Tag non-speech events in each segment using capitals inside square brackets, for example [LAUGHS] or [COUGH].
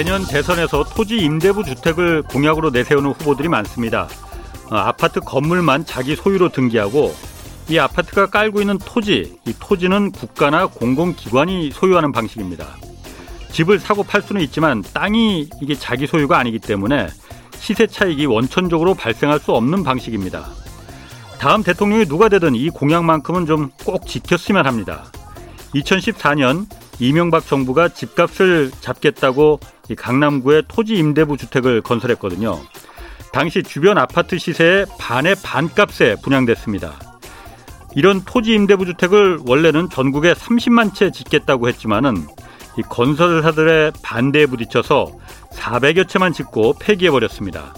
내년 대선에서 토지 임대부 주택을 공약으로 내세우는 후보들이 많습니다. 어, 아파트 건물만 자기 소유로 등기하고 이 아파트가 깔고 있는 토지, 이 토지는 국가나 공공기관이 소유하는 방식입니다. 집을 사고 팔 수는 있지만 땅이 이게 자기 소유가 아니기 때문에 시세 차익이 원천적으로 발생할 수 없는 방식입니다. 다음 대통령이 누가 되든 이 공약만큼은 좀 꼭 지켰으면 합니다. 2014년 이명박 정부가 집값을 잡겠다고 강남구에 토지 임대부 주택을 건설했거든요. 당시 주변 아파트 시세의 반의 반값에 분양됐습니다. 이런 토지 임대부 주택을 원래는 전국에 30만 채 짓겠다고 했지만은 이 건설사들의 반대에 부딪혀서 400여 채만 짓고 폐기해 버렸습니다.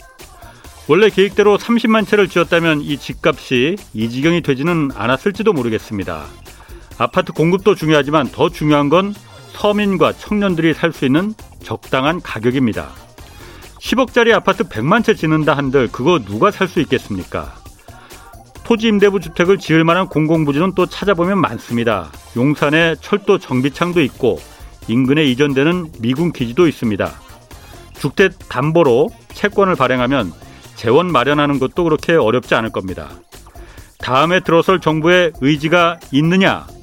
원래 계획대로 30만 채를 지었다면 이 집값이 이 지경이 되지는 않았을지도 모르겠습니다. 아파트 공급도 중요하지만 더 중요한 건 서민과 청년들이 살 수 있는 적당한 가격입니다. 10억짜리 아파트 100만 채 짓는다 한들 그거 누가 살 수 있겠습니까? 토지 임대부 주택을 지을 만한 공공부지는 또 찾아보면 많습니다. 용산에 철도 정비창도 있고 인근에 이전되는 미군 기지도 있습니다. 주택 담보로 채권을 발행하면 재원 마련하는 것도 그렇게 어렵지 않을 겁니다. 다음에 들어설 정부의 의지가 있느냐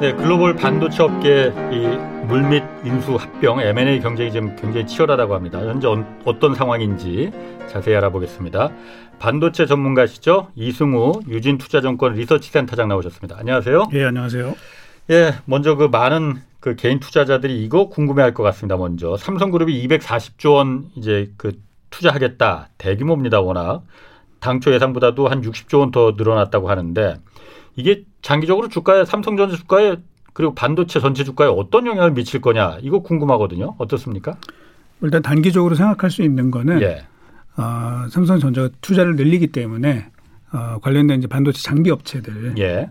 네, 글로벌 반도체 업계 이 물밑 인수 합병 M&A 경쟁이 지금 굉장히 치열하다고 합니다. 현재 어떤 상황인지 자세히 알아보겠습니다. 반도체 전문가시죠? 이승우 유진투자증권 리서치센터장 나오셨습니다. 안녕하세요. 예, 안녕하세요. 예, 먼저 그 많은 그 개인 투자자들이 이거 궁금해할 것 같습니다. 먼저 삼성그룹이 240조 원 이제 그 투자하겠다 대규모입니다. 워낙 당초 예상보다도 한 60조 원 더 늘어났다고 하는데 이게 장기적으로 주가에 삼성전자 주가에 그리고 반도체 전체 주가에 어떤 영향을 미칠 거냐 이거 궁금하거든요. 어떻습니까? 일단 단기적으로 생각할 수 있는 거는 예. 어, 삼성전자가 투자를 늘리기 때문에 어, 관련된 이제 반도체 장비 업체들이 예.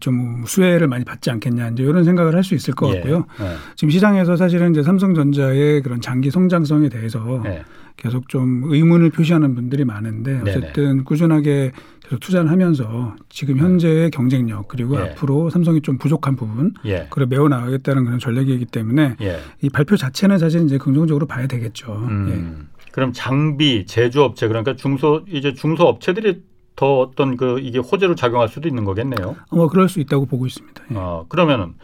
좀 수혜를 많이 받지 않겠냐 이제 이런 생각을 할 수 있을 것 예. 같고요. 예. 지금 시장에서 사실은 이제 삼성전자의 그런 장기 성장성에 대해서 예. 계속 좀 의문을 표시하는 분들이 많은데 어쨌든 네네. 꾸준하게 계속 투자를 하면서 지금 현재의 경쟁력 그리고 예. 앞으로 삼성이 좀 부족한 부분 예. 그걸 메워 나가겠다는 그런 전략이기 때문에 예. 이 발표 자체는 사실 이제 긍정적으로 봐야 되겠죠. 음. 예. 그럼 장비 제조업체 그러니까 중소 이제 중소 업체들이 더 어떤 그 이게 호재로 작용할 수도 있는 거겠네요. 뭐 그럴 수 있다고 보고 있습니다. 예. 어, 그러면은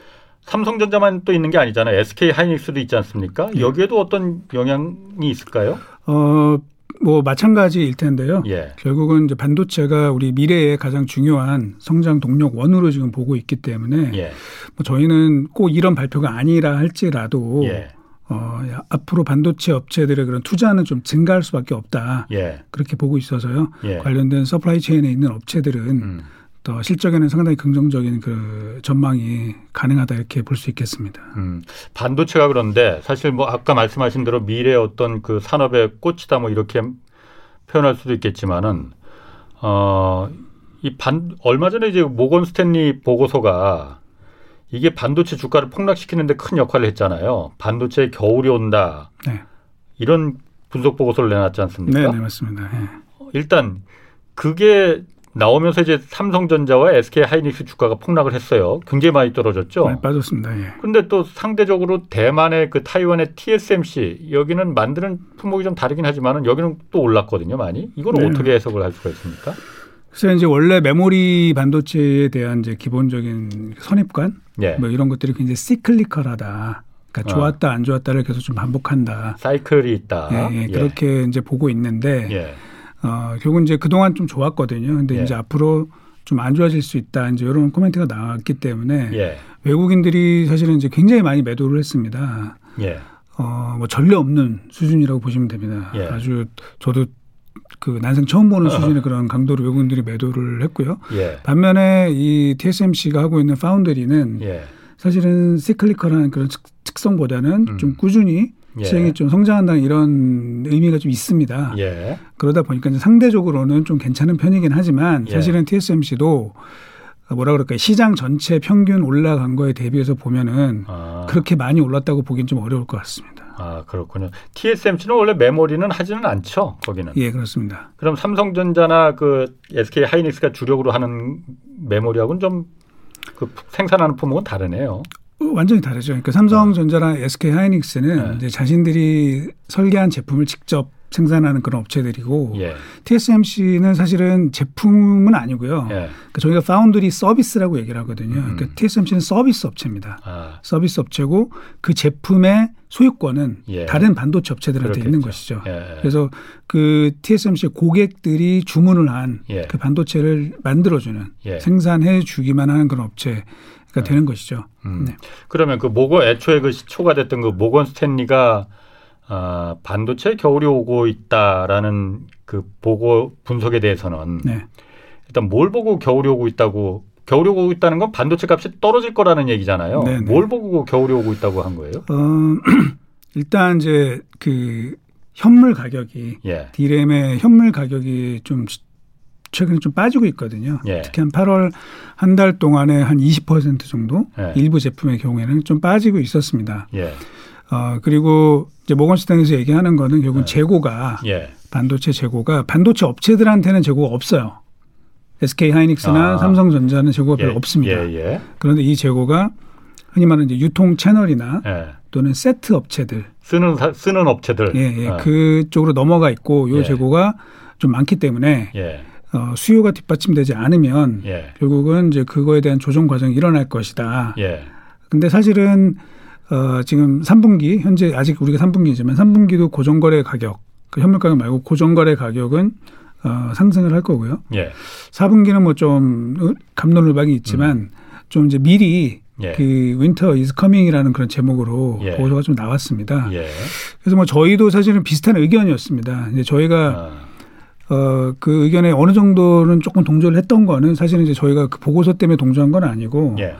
삼성전자만 또 있는 게 아니잖아요. SK 하이닉스도 있지 않습니까? 예. 여기에도 어떤 영향이 있을까요? 어, 뭐 마찬가지일 텐데요. 예. 결국은 이제 반도체가 우리 미래의 가장 중요한 성장 동력 원으로 지금 보고 있기 때문에 예. 뭐 저희는 꼭 이런 발표가 아니라 할지라도 예. 어, 앞으로 반도체 업체들의 그런 투자는 좀 증가할 수밖에 없다. 예. 그렇게 보고 있어서요. 예. 관련된 supply chain에 있는 업체들은 음. 또 실적에는 상당히 긍정적인 그 전망이 가능하다 이렇게 볼 수 있겠습니다. 음, 반도체가 그런데 사실 뭐 아까 말씀하신 대로 미래 어떤 그 산업의 꽃이다 뭐 이렇게 표현할 수도 있겠지만은 어 이 반 얼마 전에 이제 모건 스탠리 보고서가 이게 반도체 주가를 폭락시키는데 큰 역할을 했잖아요. 반도체 겨울이 온다. 네. 이런 분석 보고서를 내놨지 않습니까? 네, 네 맞습니다. 네. 일단 그게 나오면서 이제 삼성전자와 SK 하이닉스 주가가 폭락을 했어요. 굉장히 많이 떨어졌죠. 네, 빠졌습니다. 예. 근데 또 상대적으로 대만의 그 타이완의 TSMC 여기는 만드는 품목이 좀 다르긴 하지만은 여기는 또 올랐거든요, 많이. 이거는 네. 어떻게 해석을 할 수가 있습니까? 그래서 이제 원래 메모리 반도체에 대한 이제 기본적인 선입관 예. 뭐 이런 것들이 굉장히 시클리컬하다. 그러니까 어. 좋았다 안 좋았다를 계속 좀 반복한다. 사이클이 있다. 예, 예. 예. 그렇게 이제 보고 있는데 예. 어, 결국 이제 그동안 좀 좋았거든요. 근데 예. 이제 앞으로 좀 안 좋아질 수 있다. 이제 이런 코멘트가 나왔기 때문에 예. 외국인들이 사실은 이제 굉장히 많이 매도를 했습니다. 예. 어, 뭐 전례 없는 수준이라고 보시면 됩니다. 예. 아주 저도 그 난생 처음 보는 수준의 그런 강도로 외국인들이 매도를 했고요. 예. 반면에 이 TSMC가 하고 있는 파운드리는 예. 사실은 시클리컬한 그런 특성보다는 음. 좀 꾸준히 예. 시장이 좀 성장한다는 이런 의미가 좀 있습니다. 예. 그러다 보니까 상대적으로는 좀 괜찮은 편이긴 하지만 예. 사실은 TSMC도 뭐라 그럴까요? 시장 전체 평균 올라간 거에 대비해서 보면은 아. 그렇게 많이 올랐다고 보기는 좀 어려울 것 같습니다. 아 그렇군요. TSMC는 원래 메모리는 하지는 않죠, 거기는. 예, 그렇습니다. 그럼 삼성전자나 그 SK 하이닉스가 주력으로 하는 메모리하고는 좀 그 생산하는 품목은 다르네요. 완전히 다르죠. 그러니까 삼성전자랑 SK 하이닉스는 네. 이제 자신들이 설계한 제품을 직접 생산하는 그런 업체들이고 예. TSMC는 사실은 제품은 아니고요. 예. 그러니까 저희가 파운드리 서비스라고 얘기를 하거든요. 음. 그러니까 TSMC는 서비스 업체입니다. 아. 서비스 업체고 그 제품의 소유권은 예. 다른 반도체 업체들한테 그렇겠죠. 있는 것이죠. 예. 그래서 그 TSMC 고객들이 주문을 한그 예. 반도체를 만들어주는 예. 생산해 주기만 하는 그런 업체. 가 되는 것이죠. 음. 네. 그러면 그 모건 애초에 그 시초가 됐던 그 모건 스탠리가 아, 반도체 겨울이 오고 있다라는 그 보고 분석에 대해서는 네. 일단 뭘 보고 겨울이 오고 있다고 겨울이 오고 있다는 건 반도체 값이 떨어질 거라는 얘기잖아요. 네네. 네. 뭘 보고 겨울이 오고 있다고 한 거예요? 어, [CLEARS THROAT] 일단 이제 그 현물 가격이 예. 디램의 현물 가격이 좀 최근에 좀 빠지고 있거든요. 예. 특히 한 8월 한 달 동안에 한 20% 정도 예. 일부 제품의 경우에는 좀 빠지고 있었습니다. 예. 어, 그리고 이제 모건스탠에서 얘기하는 거는 결국 은 네. 재고가 예. 반도체 재고가 반도체 업체들한테는 재고가 없어요. SK 하이닉스나 아. 삼성전자는 재고가 별로 예. 없습니다. 예, 예. 그런데 이 재고가 흔히 말하는 이제 유통 채널이나 예. 또는 세트 업체들 쓰는 쓰는 업체들 예, 예. 어. 그쪽으로 넘어가 있고 요 예. 재고가 좀 많기 때문에 어, 수요가 뒷받침되지 않으면 결국은 이제 그거에 대한 조정 과정이 일어날 것이다. 근데 사실은 어, 지금 3분기 현재 아직 우리가 3분기지만 3분기도 고정거래 가격 그 현물 가격 말고 고정거래 가격은 어, 상승을 할 거고요. 예. 4분기는 뭐 좀 갑론을박이 있지만 음. 좀 이제 미리 예. 그 Winter is coming이라는 그런 제목으로 예. 보고서가 좀 나왔습니다. 예. 그래서 뭐 저희도 사실은 비슷한 의견이었습니다. 이제 저희가 아. 어, 그 의견에 어느 정도는 조금 동조를 했던 거는 사실은 이제 저희가 그 보고서 때문에 동조한 건 아니고 예.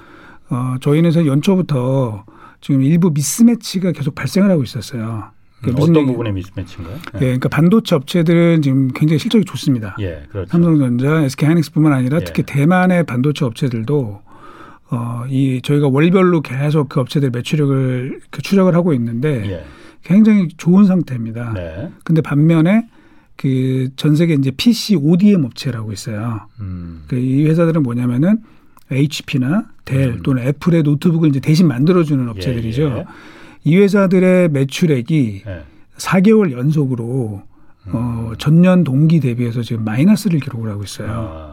어, 저희는 연초부터 지금 일부 미스매치가 계속 발생을 하고 있었어요. 그러니까 어떤 얘기? 부분의 미스매치인가요? 네. 예, 그러니까 반도체 업체들은 지금 굉장히 실적이 좋습니다. 예, 그렇죠. 삼성전자, SK 하이닉스뿐만 아니라 예. 특히 대만의 반도체 업체들도 어, 이 저희가 월별로 계속 그 업체들 매출력을 그 추적을 하고 있는데 예. 굉장히 좋은 상태입니다. 네. 근데 반면에 그 전 세계 이제 PC ODM 업체라고 있어요. 음. 그이 회사들은 뭐냐면은 HP나 델 음. 또는 애플의 노트북을 이제 대신 만들어주는 업체들이죠. 예, 예. 이 회사들의 매출액이 예. 4개월 연속으로 음. 어, 전년 동기 대비해서 지금 마이너스를 기록을 하고 있어요. 아.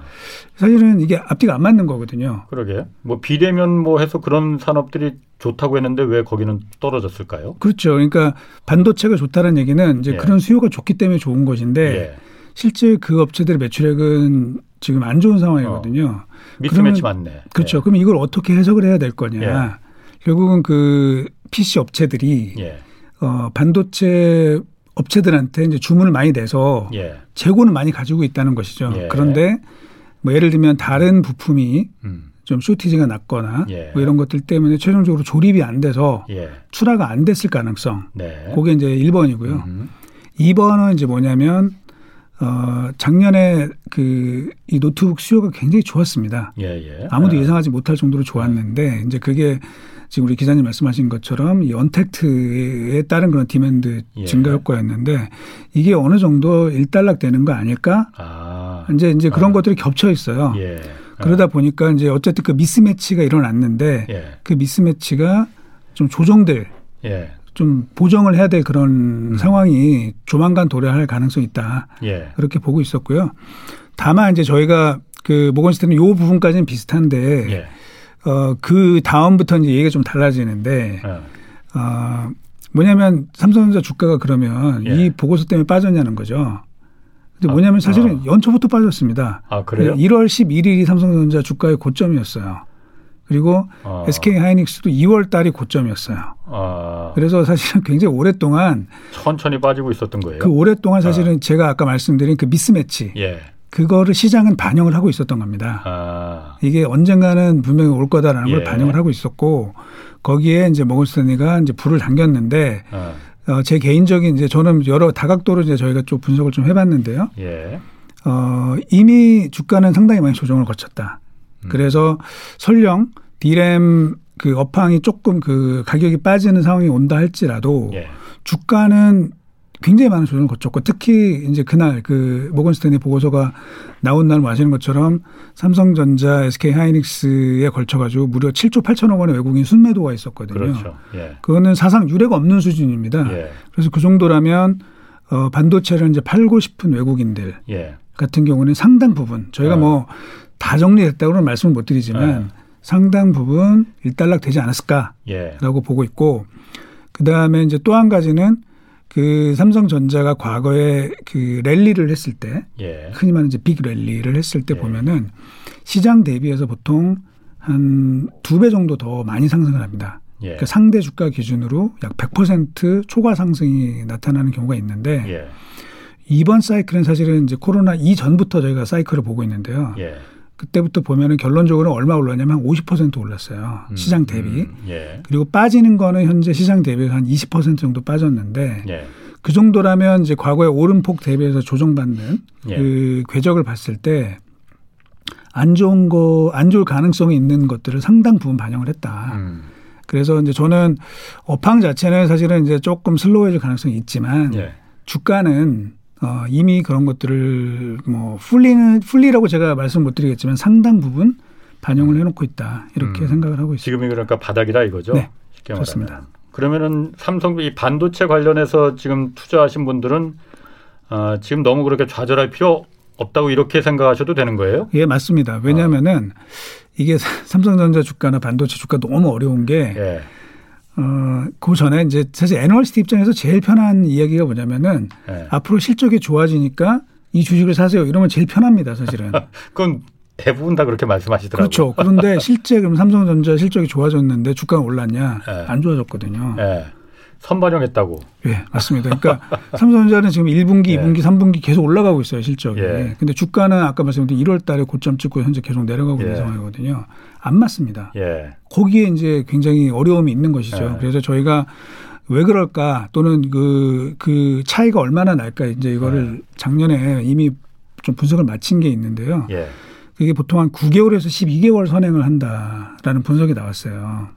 사실은 이게 앞뒤가 안 맞는 거거든요. 그러게. 뭐 비대면 뭐 해서 그런 산업들이 좋다고 했는데 왜 거기는 떨어졌을까요? 그렇죠. 그러니까 반도체가 좋다는 얘기는 이제 예. 그런 수요가 좋기 때문에 좋은 것인데 예. 실제 그 업체들의 매출액은 지금 안 좋은 상황이거든요. 어. 미스매치 맞네. 그렇죠. 예. 그럼 이걸 어떻게 해석을 해야 될 거냐. 예. 결국은 그 PC 업체들이 예. 어, 반도체 업체들한테 이제 주문을 많이 내서 예. 재고는 많이 가지고 있다는 것이죠. 예. 그런데 뭐 예를 들면 다른 부품이 음. 좀 쇼티지가 났거나 예. 뭐 이런 것들 때문에 최종적으로 조립이 안 돼서 출하가 안 됐을 가능성. 네. 그게 이제 1번이고요. 음. 2번은 이제 뭐냐면 어, 작년에 그 이 노트북 수요가 굉장히 좋았습니다. 예, 예. 아무도 예. 예상하지 못할 정도로 좋았는데 이제 그게 지금 우리 기자님 말씀하신 것처럼 이 untact에 따른 그런 demand 예. 증가 효과였는데 이게 어느 정도 일단락 되는 거 아닐까? 아. 이제 이제 그런 아. 것들이 겹쳐 있어요. 예. 그러다 보니까 이제 어쨌든 그 mismatch가 일어났는데 예. 그 mismatch가 좀 조정될 예. 좀 보정을 해야 될 그런 음. 상황이 조만간 도래할 가능성이 있다. 예. 그렇게 보고 있었고요. 다만 이제 저희가 그 모건스탠은 요 부분까지는 비슷한데 예. 어 그 다음부터 이제 얘기가 좀 달라지는데 예. 어 뭐냐면 삼성전자 주가가 그러면 예. 이 보고서 때문에 빠졌냐는 거죠. 근데 뭐냐면 사실은 아. 연초부터 빠졌습니다. 아, 그래요? 1월 11일이 삼성전자 주가의 고점이었어요. 그리고 아. SK 하이닉스도 2월 달이 고점이었어요. 아. 그래서 사실은 굉장히 오랫동안 천천히 빠지고 있었던 거예요. 그 오랫동안 사실은 아. 제가 아까 말씀드린 그 미스매치. 예. 그거를 시장은 반영을 하고 있었던 겁니다. 아. 이게 언젠가는 분명히 올 거다라는 예. 걸 반영을 하고 있었고 거기에 이제 모건스탠리가 이제 불을 당겼는데 아. 어, 제 개인적인 이제 저는 여러 다각도로 이제 저희가 좀 분석을 좀 해봤는데요. 예. 어, 이미 주가는 상당히 많이 조정을 거쳤다. 음. 그래서 설령 디램 그 업황이 조금 그 가격이 빠지는 상황이 온다 할지라도 예. 주가는 굉장히 많은 조정을 거쳤고 특히 이제 그날 그 모건 스탠리 보고서가 나온 날 아시는 것처럼 삼성전자, SK 하이닉스에 걸쳐 가지고 무려 7조 8천억 원의 외국인 순매도가 있었거든요. 그렇죠. 예. 그거는 사상 유례가 없는 수준입니다. 예. 그래서 그 정도라면 어, 반도체를 이제 팔고 싶은 외국인들 예. 같은 경우는 상당 부분 저희가 어. 뭐다 정리했다고는 말씀을 못 드리지만 예. 상당 부분 일단락 되지 않았을까라고 예. 보고 있고 그 다음에 이제 또 한 가지는 그 삼성전자가 과거에 그 랠리를 했을 때 예. 흔히 말하는 이제 빅 랠리를 했을 때 예. 보면은 시장 대비해서 보통 한 두 배 정도 더 많이 상승을 합니다. 예. 그러니까 상대 주가 기준으로 약 100% 초과 상승이 나타나는 경우가 있는데 예. 이번 사이클은 사실은 이제 코로나 이전부터 저희가 사이클을 보고 있는데요. 예. 그때부터 보면은 결론적으로 얼마 올랐냐면 한 50% 올랐어요. 음, 시장 대비. 음, 예. 그리고 빠지는 거는 현재 시장 대비해서 한 20% 정도 빠졌는데 예. 그 정도라면 이제 과거에 오름폭 대비해서 조정받는 예. 그 궤적을 봤을 때 안 좋은 거, 안 좋을 가능성이 있는 것들을 상당 부분 반영을 했다. 음. 그래서 이제 저는 업황 자체는 사실은 이제 조금 슬로우해질 가능성이 있지만 예. 주가는 어, 이미 그런 것들을 뭐 풀리는 풀리라고 제가 말씀 못 드리겠지만 상당 부분 반영을 해놓고 있다 이렇게 음. 생각을 하고 있습니다. 지금이 그러니까 바닥이다 이거죠. 네, 그렇습니다. 그러면은 삼성 이 반도체 관련해서 지금 투자하신 분들은 어, 지금 너무 그렇게 좌절할 필요 없다고 이렇게 생각하셔도 되는 거예요? 예, 맞습니다. 왜냐하면은 어. 이게 삼성전자 주가나 반도체 주가 너무 어려운 게 예. 어, 그 전에 이제 사실 애널리스트 입장에서 제일 편한 이야기가 뭐냐면은 네. 앞으로 실적이 좋아지니까 이 주식을 사세요. 이러면 제일 편합니다, 사실은. [LAUGHS] 그건 대부분 다 그렇게 말씀하시더라고요. 그렇죠. 그런데 실제 그럼 삼성전자 실적이 좋아졌는데 주가가 올랐냐? 네. 안 좋아졌거든요. 네. 선반영했다고. 예, 맞습니다. 그러니까 [LAUGHS] 삼성전자는 지금 1분기, 예. 2분기, 3분기 계속 올라가고 있어요, 실적이. 예. 근데 주가는 아까 말씀드린 1월 달에 고점 찍고 현재 계속 내려가고 있는 예. 상황이거든요. 안 맞습니다. 예. 거기에 이제 굉장히 어려움이 있는 것이죠. 예. 그래서 저희가 왜 그럴까 또는 그, 그 차이가 얼마나 날까 이제 이거를 예. 작년에 이미 좀 분석을 마친 게 있는데요. 그게 보통 한 9개월에서 12개월 선행을 한다라는 분석이 나왔어요.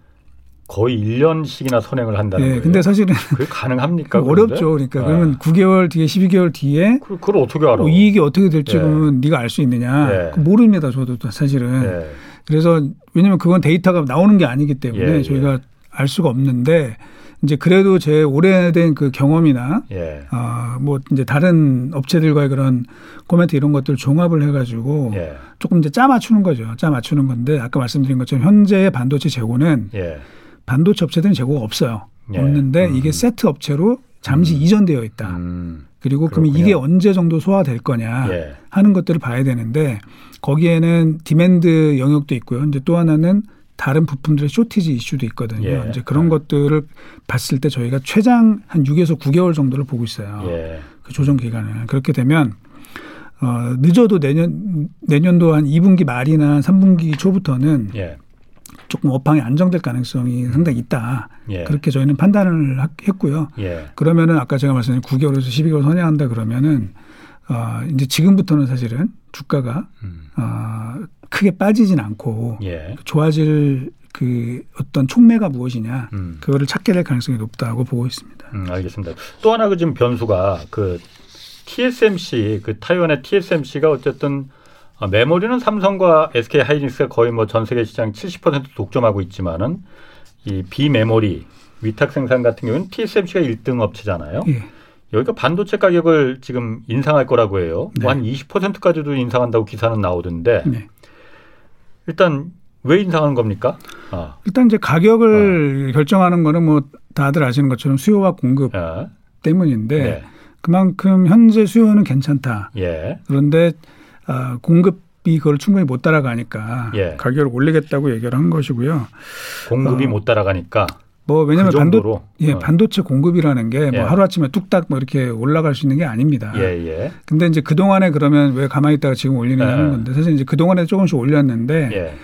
거의 1년씩이나 선행을 한다는 네, 거예요. 근데 사실은 그게 가능합니까? 어렵죠. 그러니까 네. 그러면 9개월 뒤에 12개월 뒤에 그, 그걸 어떻게 알아? 뭐 이익이 어떻게 될지 는 네. 네가 알 수 있느냐? 네. 모릅니다. 저도 사실은. 네. 그래서 왜냐하면 그건 데이터가 나오는 게 아니기 때문에 예, 예. 저희가 알 수가 없는데 이제 그래도 제 오래된 그 경험이나 예. 어뭐 이제 다른 업체들과의 그런 코멘트 이런 것들 종합을 해가지고 예. 조금 이제 짜 맞추는 거죠. 짜 맞추는 건데 아까 말씀드린 것처럼 현재의 반도체 재고는 예. 반도체 업체들은 재고가 없어요. 예. 없는데 음. 이게 세트 업체로 잠시 음. 이전되어 있다. 음. 그리고 그럼 이게 언제 정도 소화될 거냐 예. 하는 것들을 봐야 되는데 거기에는 demand 영역도 있고요. 이제 또 하나는 다른 부품들의 shortage 이슈도 있거든요. 예. 이제 그런 예. 것들을 봤을 때 저희가 최장 한 6에서 9개월 정도를 보고 있어요. 예. 그 조정 기간을. 그렇게 되면 어 늦어도 내년 내년도 한 2분기 말이나 3분기 초부터는 예. 조금 업황이 안정될 가능성이 상당히 있다. 예. 그렇게 저희는 판단을 했고요. 예. 그러면은 아까 제가 말씀드린 9개월에서 12개월 선회한다 그러면은 어 이제 지금부터는 사실은 주가가 음. 어 크게 빠지진 않고 예. 좋아질 그 어떤 촉매가 무엇이냐 음. 그거를 찾게 될 가능성이 높다고 보고 있습니다. 음, 알겠습니다. 또 하나 그 지금 변수가 그 TSMC 그 타이완의 TSMC가 어쨌든 아, 메모리는 삼성과 SK 하이닉스가 거의 뭐 전 세계 시장 70% 독점하고 있지만은 이 비메모리 위탁 생산 같은 경우는 TSMC가 1등 업체잖아요. 예. 여기가 반도체 가격을 지금 인상할 거라고 해요. 네. 뭐한 20%까지도 인상한다고 기사는 나오던데 네. 일단 왜 인상하는 겁니까? 아. 일단 이제 가격을 어. 결정하는 거는 뭐 다들 아시는 것처럼 수요와 공급 어. 때문인데 네. 그만큼 현재 수요는 괜찮다. 예. 그런데 어, 공급이 그걸 충분히 못 따라가니까 예. 가격을 올리겠다고 얘기를 한 것이고요. 공급이 어, 못 따라가니까. 뭐 왜냐하면 그 반도 예 어. 반도체 공급이라는 게뭐 예. 하루 아침에 뚝딱 뭐 이렇게 올라갈 수 있는 게 아닙니다. 예, 예. 근데 이제 그 동안에 그러면 왜 가만히 있다가 지금 올리느냐 하는 예. 건데 사실 이제 그 동안에 조금씩 올렸는데 예.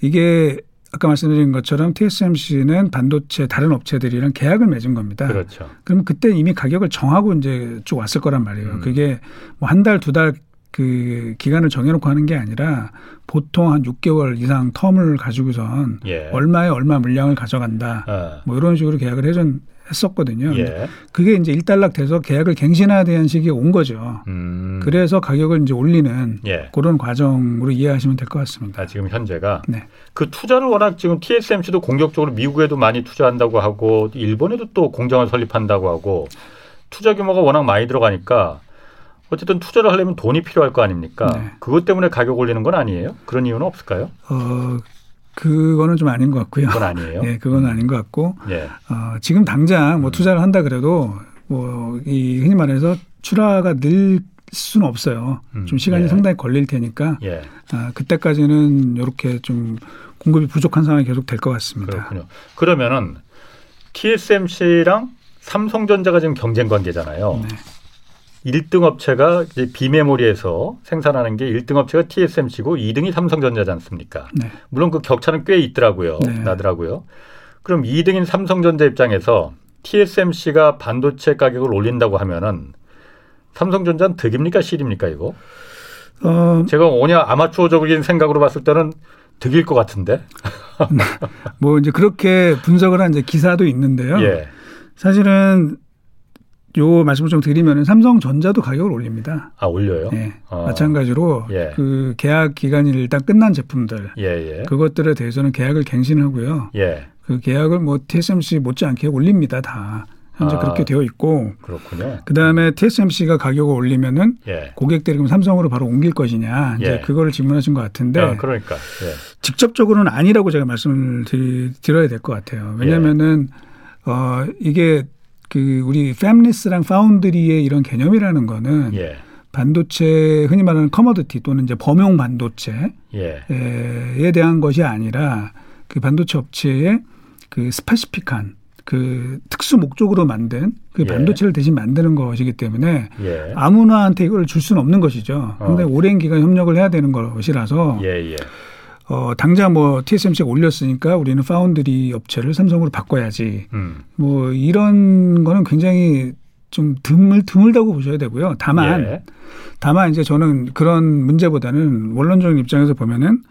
이게 아까 말씀드린 것처럼 TSMC는 반도체 다른 업체들이랑 계약을 맺은 겁니다. 그렇죠. 그럼 그때 이미 가격을 정하고 이제 쭉 왔을 거란 말이에요. 음. 그게 뭐 한 달, 두달 그 기간을 정해놓고 하는 게 아니라 보통 한 6개월 이상 텀을 가지고선 예. 얼마에 얼마 물량을 가져간다. 어. 뭐 이런 식으로 계약을 해준 했었거든요. 예. 그게 이제 일단락 돼서 계약을 갱신해야 되는 시기에 온 거죠. 음. 그래서 가격을 이제 올리는 예. 그런 과정으로 이해하시면 될 것 같습니다. 아, 지금 현재가 네. 그 투자를 워낙 지금 TSMC도 공격적으로 미국에도 많이 투자한다고 하고 일본에도 또 공장을 설립한다고 하고 투자 규모가 워낙 많이 들어가니까 어쨌든 투자를 하려면 돈이 필요할 거 아닙니까? 네. 그것 때문에 가격 올리는 건 아니에요? 그런 이유는 없을까요? 어, 그거는 좀 아닌 것 같고요. 그건 아니에요. 예, 그건 아닌 것 같고. 예. 어, 지금 당장 뭐 음. 투자를 한다 그래도 뭐 이 흔히 말해서 출하가 늘 수는 없어요. 음. 좀 시간이 예. 상당히 걸릴 테니까. 예. 아, 그때까지는 이렇게 좀 공급이 부족한 상황이 계속 될 것 같습니다. 그렇군요. 그러면은 TSMC랑 삼성전자가 지금 경쟁 관계잖아요. 네. 1등 업체가 이제 비메모리에서 생산하는 게 1등 업체가 TSMC고 2등이 삼성전자지 않습니까? 네. 물론 그 격차는 꽤 있더라고요. 네. 나더라고요. 그럼 2등인 삼성전자 입장에서 TSMC가 반도체 가격을 올린다고 하면은 삼성전자는 득입니까 실입니까 이거? 어, 제가 오냐 아마추어적인 생각으로 봤을 때는 득일 것 같은데. 뭐 이제 그렇게 분석을 한 이제 기사도 있는데요. [LAUGHS] 예. 사실은 요 말씀을 좀 드리면 삼성전자도 가격을 올립니다. 아 올려요? 네. 어. 마찬가지로 예. 그 계약 기간이 일단 끝난 제품들 예, 예. 그것들에 대해서는 계약을 갱신하고요. 예. 그 계약을 뭐 TSMC 못지않게 올립니다. 다 현재 아, 그렇게 되어 있고. 그렇군요. 그 다음에 TSMC가 가격을 올리면은 예. 고객들이 그럼 삼성으로 바로 옮길 것이냐 이제 예. 그거를 질문하신 것 같은데. 아, 그러니까 예. 직접적으로는 아니라고 제가 말씀을 드려야 될 것 같아요. 왜냐하면은 어 이게 그 우리 패밀리스랑 파운드리의 이런 개념이라는 거는 예. 반도체 흔히 말하는 커머디티 또는 이제 범용 반도체에 예. 대한 것이 아니라 그 반도체 업체의 그 스페시픽한 그 특수 목적으로 만든 그 예. 반도체를 대신 만드는 것이기 때문에 예. 아무나한테 이걸 줄 수는 없는 것이죠. 그런데 어. 오랜 기간 협력을 해야 되는 것이라서 예, 예. 어, 당장 뭐 TSMC가 올렸으니까 우리는 파운드리 업체를 삼성으로 바꿔야지. 음. 뭐 이런 거는 굉장히 좀 드물 드물다고 보셔야 되고요. 다만 예. 다만 이제 저는 그런 문제보다는 원론적인 입장에서 보면은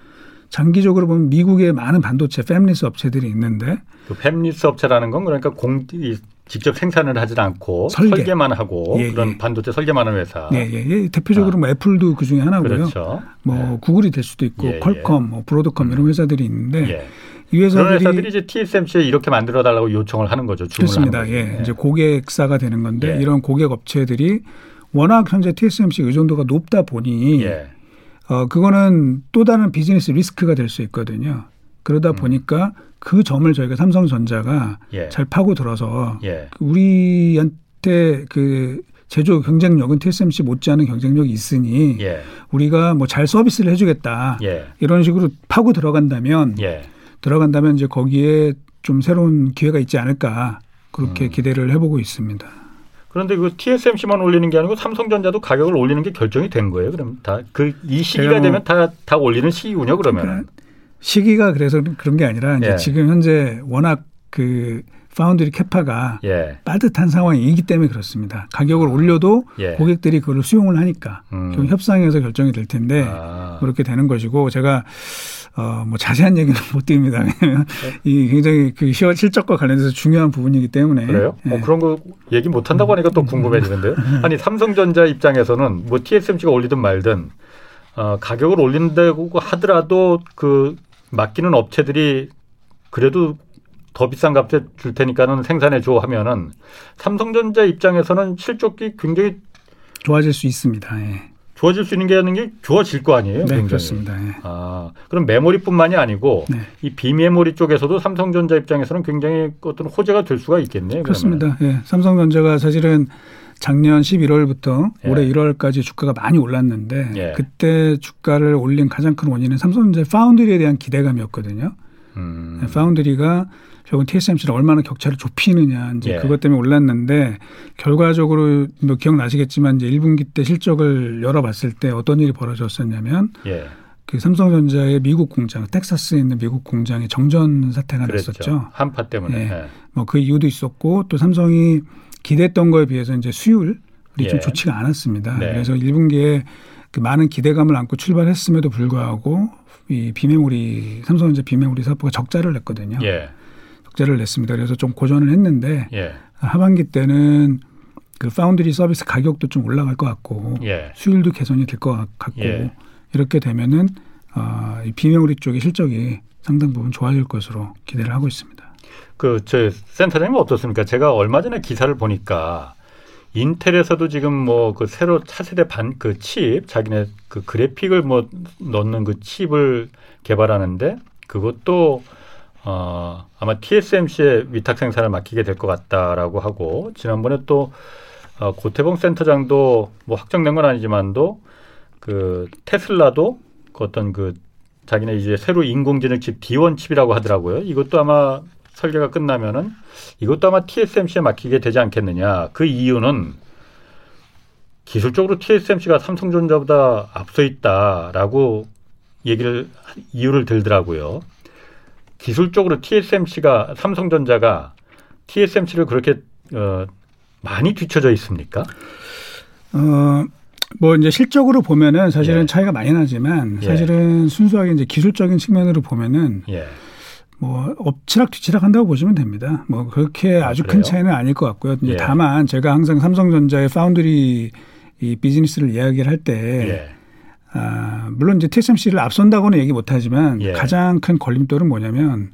장기적으로 보면 미국의 많은 반도체 패밀리스 업체들이 있는데 그 패밀리스 업체라는 건 그러니까 공 직접 생산을 하지 않고 설계. 만 하고 예, 그런 예. 반도체 설계만 하는 회사. 예, 예. 예. 대표적으로 아. 뭐 애플도 그 중에 하나고요. 그렇죠. 뭐 네. 구글이 될 수도 있고 예, 예. 퀄컴, 뭐 브로드컴 이런 음. 회사들이 있는데 이 회사들이, 회사들이 이제 TSMC에 이렇게 만들어 달라고 요청을 하는 거죠. 그렇습니다. 예. 이제 고객사가 되는 건데 이런 고객 업체들이 워낙 현재 TSMC 의존도가 높다 보니 어 그거는 또 다른 비즈니스 리스크가 될 수 있거든요. 그러다 음. 보니까 그 점을 저희가 삼성전자가 예. 잘 파고 들어서 예. 그 우리한테 그 제조 경쟁력은 TSMC 못지않은 경쟁력이 있으니 예. 우리가 뭐 잘 서비스를 해주겠다 예. 이런 식으로 파고 들어간다면 예. 들어간다면 이제 거기에 좀 새로운 기회가 있지 않을까 그렇게 음. 기대를 해보고 있습니다. 그런데 그 TSMC만 올리는 게 아니고 삼성전자도 가격을 올리는 게 결정이 된 거예요. 그럼 다 그 이 시기가 뭐 되면 다 다 올리는 시기군요. 그러면. 그러니까 시기가 그래서 그런 게 아니라 이제 예. 지금 현재 워낙 그 파운드리 캐파가 예. 빠듯한 상황이기 때문에 그렇습니다. 가격을 올려도 예. 고객들이 그걸 수용을 하니까 음. 결국 협상에서 결정이 될 텐데 아. 그렇게 되는 것이고 제가 어, 뭐 자세한 얘기는 [LAUGHS] 못 드립니다. 왜냐하면 이 굉장히 그 실적과 관련해서 중요한 부분이기 때문에. 그래요? 뭐 예. 뭐 그런 거 얘기 못 한다고 하니까 또 궁금해지는데요. [LAUGHS] 아니 삼성전자 입장에서는 뭐 TSMC가 올리든 말든 어, 가격을 올린다고 하더라도 그 맡기는 업체들이 그래도 더 비싼 값에 줄 테니까는 생산해 줘 하면은 삼성전자 입장에서는 실적이 굉장히 좋아질 수 있습니다. 예. 좋아질 수 있는 게 아닌 게 좋아질 거 아니에요? 네, 굉장히. 그렇습니다. 예. 아, 그럼 메모리뿐만이 아니고 네. 이 비메모리 쪽에서도 삼성전자 입장에서는 굉장히 어떤 호재가 될 수가 있겠네요. 그렇습니다. 예. 삼성전자가 사실은 작년 11월부터 예. 올해 1월까지 주가가 많이 올랐는데 예. 그때 주가를 올린 가장 큰 원인은 삼성전자 파운드리에 대한 기대감이었거든요. 음. 네, 파운드리가 결국 TSMC를 얼마나 격차를 좁히느냐 이제 예. 그것 때문에 올랐는데 결과적으로 뭐 기억나시겠지만 이제 1분기 때 실적을 열어봤을 때 어떤 일이 벌어졌었냐면 예. 그 삼성전자의 미국 공장, 텍사스에 있는 미국 공장이 정전 사태가 그랬죠. 났었죠. 한파 때문에. 네. 네. 뭐그 이유도 있었고 또 삼성이 기대했던 거에 비해서 이제 수율이 예. 좀 좋지가 않았습니다. 네. 그래서 1분기에 그 많은 기대감을 안고 출발했음에도 불구하고 이 비메모리 삼성전자 비메모리 사업부가 적자를 냈거든요. 예. 적자를 냈습니다. 그래서 좀 고전을 했는데 예. 하반기 때는 그 파운드리 서비스 가격도 좀 올라갈 것 같고 예. 수율도 개선이 될 것 같고 예. 이렇게 되면은 어, 이 비메모리 쪽의 실적이 상당 부분 좋아질 것으로 기대를 하고 있습니다. 그저 센터장님 어떻습니까? 제가 얼마 전에 기사를 보니까 인텔에서도 지금 뭐 그 새로 차세대 반 그 칩 자기네 그 그래픽을 뭐 넣는 그 칩을 개발하는데 그것도 어 아마 TSMC의 위탁 생산을 맡기게 될 것 같다라고 하고 지난번에 또 어, 고태봉 센터장도 뭐 확정된 건 아니지만도 그 테슬라도 그 어떤 그 자기네 이제 새로 인공지능 칩 D1 칩이라고 하더라고요. 이것도 아마 설계가 끝나면은 이것도 아마 TSMC에 맡기게 되지 않겠느냐. 그 이유는 기술적으로 TSMC가 삼성전자보다 앞서 있다라고 얘기를 이유를 들더라고요. 기술적으로 TSMC가 삼성전자가 TSMC를 그렇게 어, 많이 뒤쳐져 있습니까? 어, 뭐 이제 실적으로 보면은 사실은 예. 차이가 많이 나지만 예. 사실은 예. 순수하게 이제 기술적인 측면으로 보면은 예. 뭐 엎치락 뒤치락 한다고 보시면 됩니다. 뭐 그렇게 아, 아주 그래요? 큰 차이는 아닐 것 같고요. 이제 예. 다만 제가 항상 삼성전자의 파운드리 이 비즈니스를 이야기를 할때 예. 아, 물론 이제 TSMC를 앞선다고는 얘기 못하지만 예. 가장 큰 걸림돌은 뭐냐면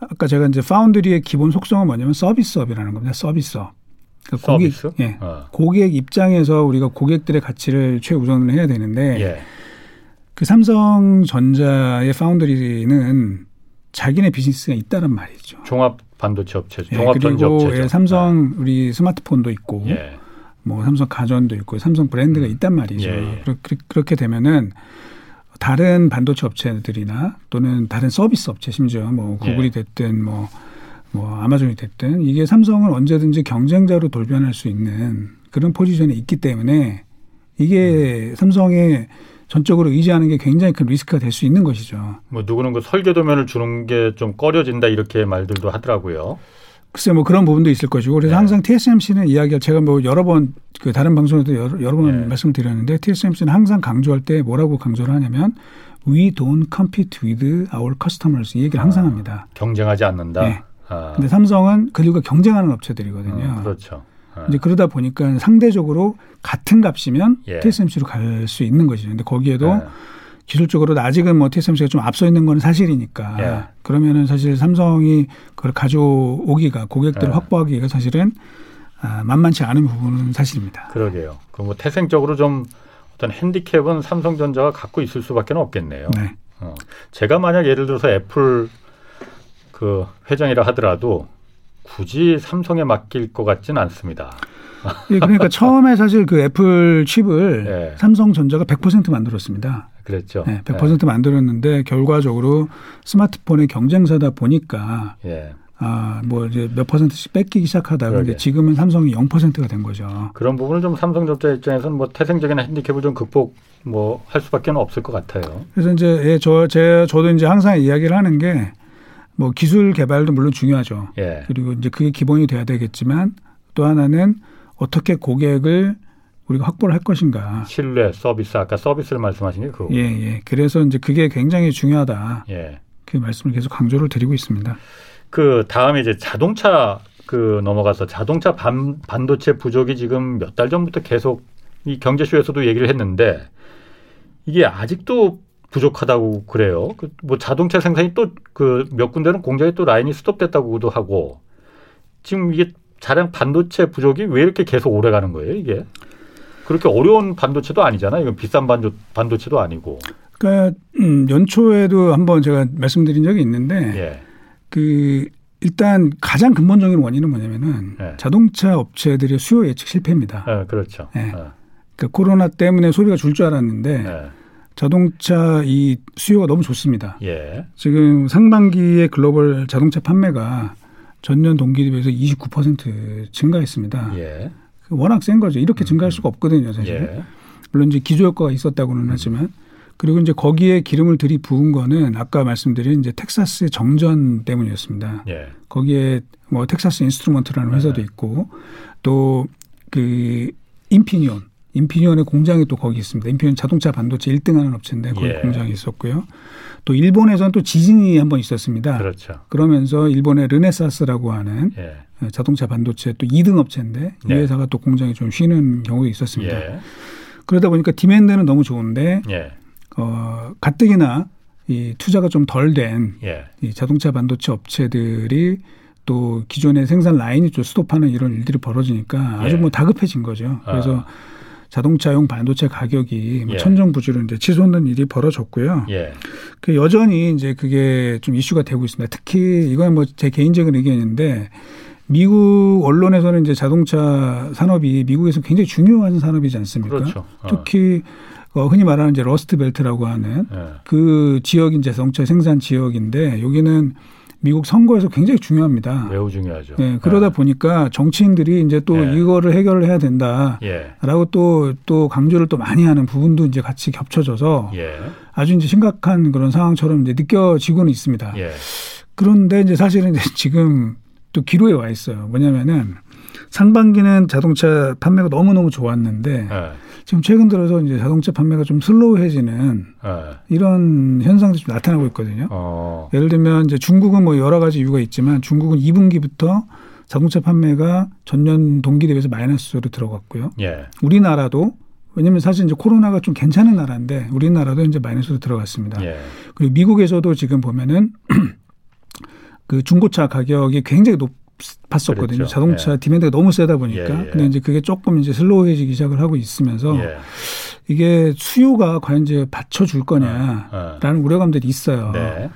아까 제가 이제 파운드리의 기본 속성은 뭐냐면 서비스업이라는 겁니다. 서비스업. 그러니까 고객, 서비스? 예. 어. 고객 입장에서 우리가 고객들의 가치를 최우선을 해야 되는데 예. 그 삼성전자의 파운드리는 자기네 비즈니스가 있다는 말이죠. 종합 반도체 업체죠. 예, 종합 전지 업체죠. 예, 삼성 네. 우리 스마트폰도 있고 예. 뭐 삼성 가전도 있고 삼성 브랜드가 음. 있단 말이죠. 예, 예. 그렇게 되면은 다른 반도체 업체들이나 또는 다른 서비스 업체 심지어 뭐 예. 구글이 됐든 뭐뭐 뭐 아마존이 됐든 이게 삼성은 언제든지 경쟁자로 돌변할 수 있는 그런 포지션에 있기 때문에 이게 음. 삼성의 전적으로 의지하는 게 굉장히 큰 리스크가 될 수 있는 것이죠. 뭐 누구는 그 설계 도면을 주는 게 좀 꺼려진다 이렇게 말들도 하더라고요. 글쎄 뭐 그런 부분도 있을 것이고 그래서 네. 항상 TSMC는 이야기가 제가 뭐 여러 번 그 다른 방송에도 여러, 여러 번 네. 말씀드렸는데 TSMC는 항상 강조할 때 뭐라고 강조를 하냐면 We don't compete with our customers 이 얘기를 항상 아, 합니다. 경쟁하지 않는다. 네. 아. 근데 삼성은 그들과 경쟁하는 업체들이거든요. 음, 그렇죠. 아. 이제 그러다 보니까 상대적으로 같은 값이면 예. TSMC로 갈 수 있는 것이죠. 근데 거기에도 예. 기술적으로 아직은 뭐 TSMC가 좀 앞서 있는 건 사실이니까 예. 그러면은 사실 삼성이 그걸 가져오기가 고객들을 예. 확보하기가 사실은 아, 만만치 않은 부분은 사실입니다. 그러게요. 그뭐 태생적으로 좀 어떤 핸디캡은 삼성전자가 갖고 있을 수밖에 없겠네요. 네. 어. 제가 만약 예를 들어서 애플 그 회장이라 하더라도 굳이 삼성에 맡길 것 같지는 않습니다. 예, 그러니까 처음에 사실 그 애플 칩을 네. 삼성전자가 100% 만들었습니다. 그랬죠. 네, 100% 네. 만들었는데 결과적으로 스마트폰의 경쟁사다 보니까 예. 아, 뭐 이제 몇 퍼센트씩 뺏기기 시작하다가 이제 지금은 삼성이 0%가 된 거죠. 그런 부분은 좀 삼성전자 입장에서는 뭐 태생적인 핸디캡을 좀 극복 뭐 할 수밖에 없을 것 같아요. 그래서 이제 예, 저, 제, 저도 이제 항상 이야기를 하는 게 뭐 기술 개발도 물론 중요하죠. 예. 그리고 이제 그게 기본이 돼야 되겠지만 또 하나는 어떻게 고객을 우리가 확보를 할 것인가. 신뢰 서비스 아까 서비스를 말씀하신 게 그거. 예, 예. 그래서 이제 그게 굉장히 중요하다. 예. 그 말씀을 계속 강조를 드리고 있습니다. 그 다음에 이제 자동차 그 넘어가서 자동차 반, 반도체 부족이 지금 몇 달 전부터 계속 이 경제쇼에서도 얘기를 했는데 이게 아직도 부족하다고 그래요. 그 뭐 자동차 생산이 또 그 몇 군데는 공장에 또 라인이 스톱됐다고도 하고 지금 이게 자량 반도체 부족이 왜 이렇게 계속 오래 가는 거예요, 이게? 그렇게 어려운 반도체도 아니잖아요. 이건 비싼 반도, 반도체도 아니고. 그러니까 음, 연초에도 한번 제가 말씀드린 적이 있는데 예. 그 일단 가장 근본적인 원인은 뭐냐면은 예. 자동차 업체들의 수요 예측 실패입니다. 예, 그렇죠. 예. 그러니까 코로나 때문에 소리가 줄 줄 알았는데 예. 자동차 이 수요가 너무 좋습니다. 예. 지금 상반기에 글로벌 자동차 판매가 전년 동기 대비해서 29% 증가했습니다. 예. 워낙 센 거죠. 이렇게 증가할 수가 없거든요, 사실. 예. 물론 이제 기조 효과가 있었다고는 하지만 그리고 이제 거기에 기름을 들이부은 거는 아까 말씀드린 이제 텍사스 정전 때문이었습니다. 예. 거기에 뭐 텍사스 인스트루먼트라는 회사도 네. 있고 또 그 인피니온 인피니온의 공장이 또 거기 있습니다. 인피니온 자동차 반도체 1등하는 업체인데 거기 예. 공장이 있었고요. 또 일본에서는 또 지진이 한 번 있었습니다. 그렇죠. 그러면서 일본의 르네사스라고 하는 예. 자동차 반도체 또 2등 업체인데 네. 이 회사가 또 공장이 좀 쉬는 경우도 있었습니다. 예. 그러다 보니까 디맨드는 너무 좋은데 예. 어, 가뜩이나 이 투자가 좀 덜된 예. 이 자동차 반도체 업체들이 또 기존의 생산 라인이 좀 스톱하는 이런 일들이 벌어지니까 아주 예. 뭐 다급해진 거죠. 그래서 아. 자동차용 반도체 가격이 뭐 예. 천정부지로 이제 치솟는 일이 벌어졌고요. 예. 그 여전히 이제 그게 좀 이슈가 되고 있습니다. 특히 이건 뭐 제 개인적인 의견인데 미국 언론에서는 이제 자동차 산업이 미국에서 굉장히 중요한 산업이지 않습니까? 그렇죠. 어. 특히 어, 흔히 말하는 이제 러스트 벨트라고 하는 예. 그 지역인 자동차 생산 지역인데 여기는 미국 선거에서 굉장히 중요합니다. 매우 중요하죠. 네, 그러다 네. 보니까 정치인들이 이제 또 네. 이거를 해결을 해야 된다라고 예. 또, 또 강조를 또 많이 하는 부분도 이제 같이 겹쳐져서 예. 아주 이제 심각한 그런 상황처럼 이제 느껴지고는 있습니다. 예. 그런데 이제 사실은 이제 지금 또 기로에 와 있어요. 뭐냐면은 상반기는 자동차 판매가 너무너무 좋았는데 네. 지금 최근 들어서 이제 자동차 판매가 좀 슬로우해지는 네. 이런 현상도 좀 나타나고 있거든요. 어. 예를 들면 이제 중국은 뭐 여러 가지 이유가 있지만 중국은 2분기부터 자동차 판매가 전년 동기 대비해서 마이너스로 들어갔고요. 예. 우리나라도 왜냐하면 사실 이제 코로나가 좀 괜찮은 나라인데 우리나라도 이제 마이너스로 들어갔습니다. 예. 그리고 미국에서도 지금 보면은 [CLEARS THROAT] 그 중고차 가격이 굉장히 높 았었거든요. 그렇죠. 자동차 예. 디맨드가 너무 세다 보니까. 예, 예. 근데 이제 그게 조금 이제 슬로우해지기 시작을 하고 있으면서 예. 이게 수요가 과연 이제 받쳐줄 거냐라는 어, 어. 우려감들이 있어요. 네.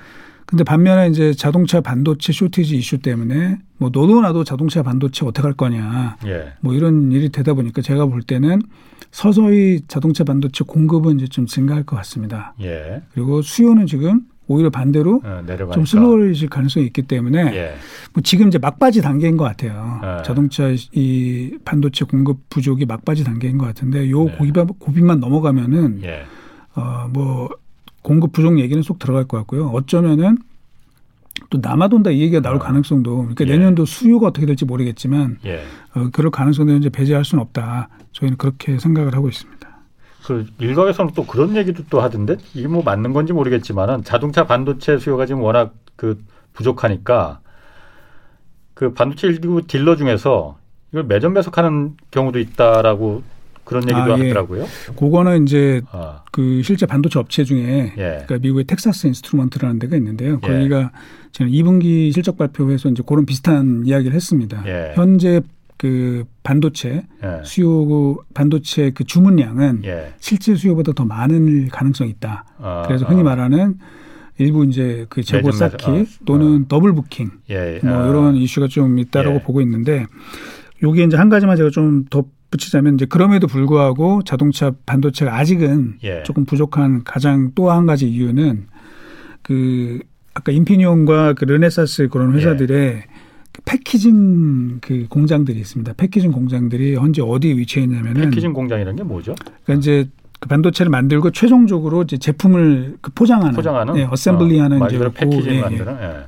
근데 반면에 이제 자동차 반도체 쇼티지 이슈 때문에 뭐 너도 나도 자동차 반도체 어떻게 할 거냐 예. 뭐 이런 일이 되다 보니까 제가 볼 때는 서서히 자동차 반도체 공급은 이제 좀 증가할 것 같습니다. 예. 그리고 수요는 지금 오히려 반대로 어, 좀 슬로우해질 가능성이 있기 때문에 예. 뭐 지금 이제 막바지 단계인 것 같아요. 예. 자동차 이 반도체 공급 부족이 막바지 단계인 것 같은데 요 네. 고비만, 고비만 넘어가면은 예. 어뭐 공급 부족 얘기는 쏙 들어갈 것 같고요. 어쩌면은 또 남아돈다 이 얘기가 나올 어. 가능성도 그러니까 예. 내년도 수요가 어떻게 될지 모르겠지만 예. 어, 그럴 가능성도 이제 배제할 수는 없다. 저희는 그렇게 생각을 하고 있습니다. 그 일각에서는 또 그런 얘기도 또 하던데 이게 뭐 맞는 건지 모르겠지만은 자동차 반도체 수요가 지금 워낙 그 부족하니까 그 반도체 일부 딜러 중에서 이걸 매점 매석하는 경우도 있다라고 그런 얘기도 아, 예. 하더라고요. 그거는 이제 아. 그 실제 반도체 업체 중에 예. 그러니까 미국의 텍사스 인스트루먼트라는 데가 있는데요. 예. 거기가 지금 2분기 실적 발표에서 이제 그런 비슷한 이야기를 했습니다. 예. 현재 그 반도체 예. 수요 반도체 그 주문량은 예. 실제 수요보다 더 많은 가능성이 있다. 어, 그래서 흔히 어. 말하는 일부 이제 그 재고 쌓기 어, 또는 어. double booking 예, 예, 뭐 이런 이슈가 좀 있다라고 예. 보고 있는데 요게 이제 한 가지만 제가 좀 덧붙이자면 이제 그럼에도 불구하고 자동차 반도체가 아직은 예. 조금 부족한 가장 또 한 가지 이유는 그 아까 인피니온과 그 르네사스 그런 회사들의 packaging 그 공장들이 있습니다. packaging 공장들이 현재 어디에 위치해 있냐면은 packaging 공장이라는 게 뭐죠? 그러니까 이제 그 반도체를 만들고 최종적으로 이제 제품을 그 포장하는, 포장하는, 네, assembly하는 어, 이제 packaging 고, 예, 만드는. 예.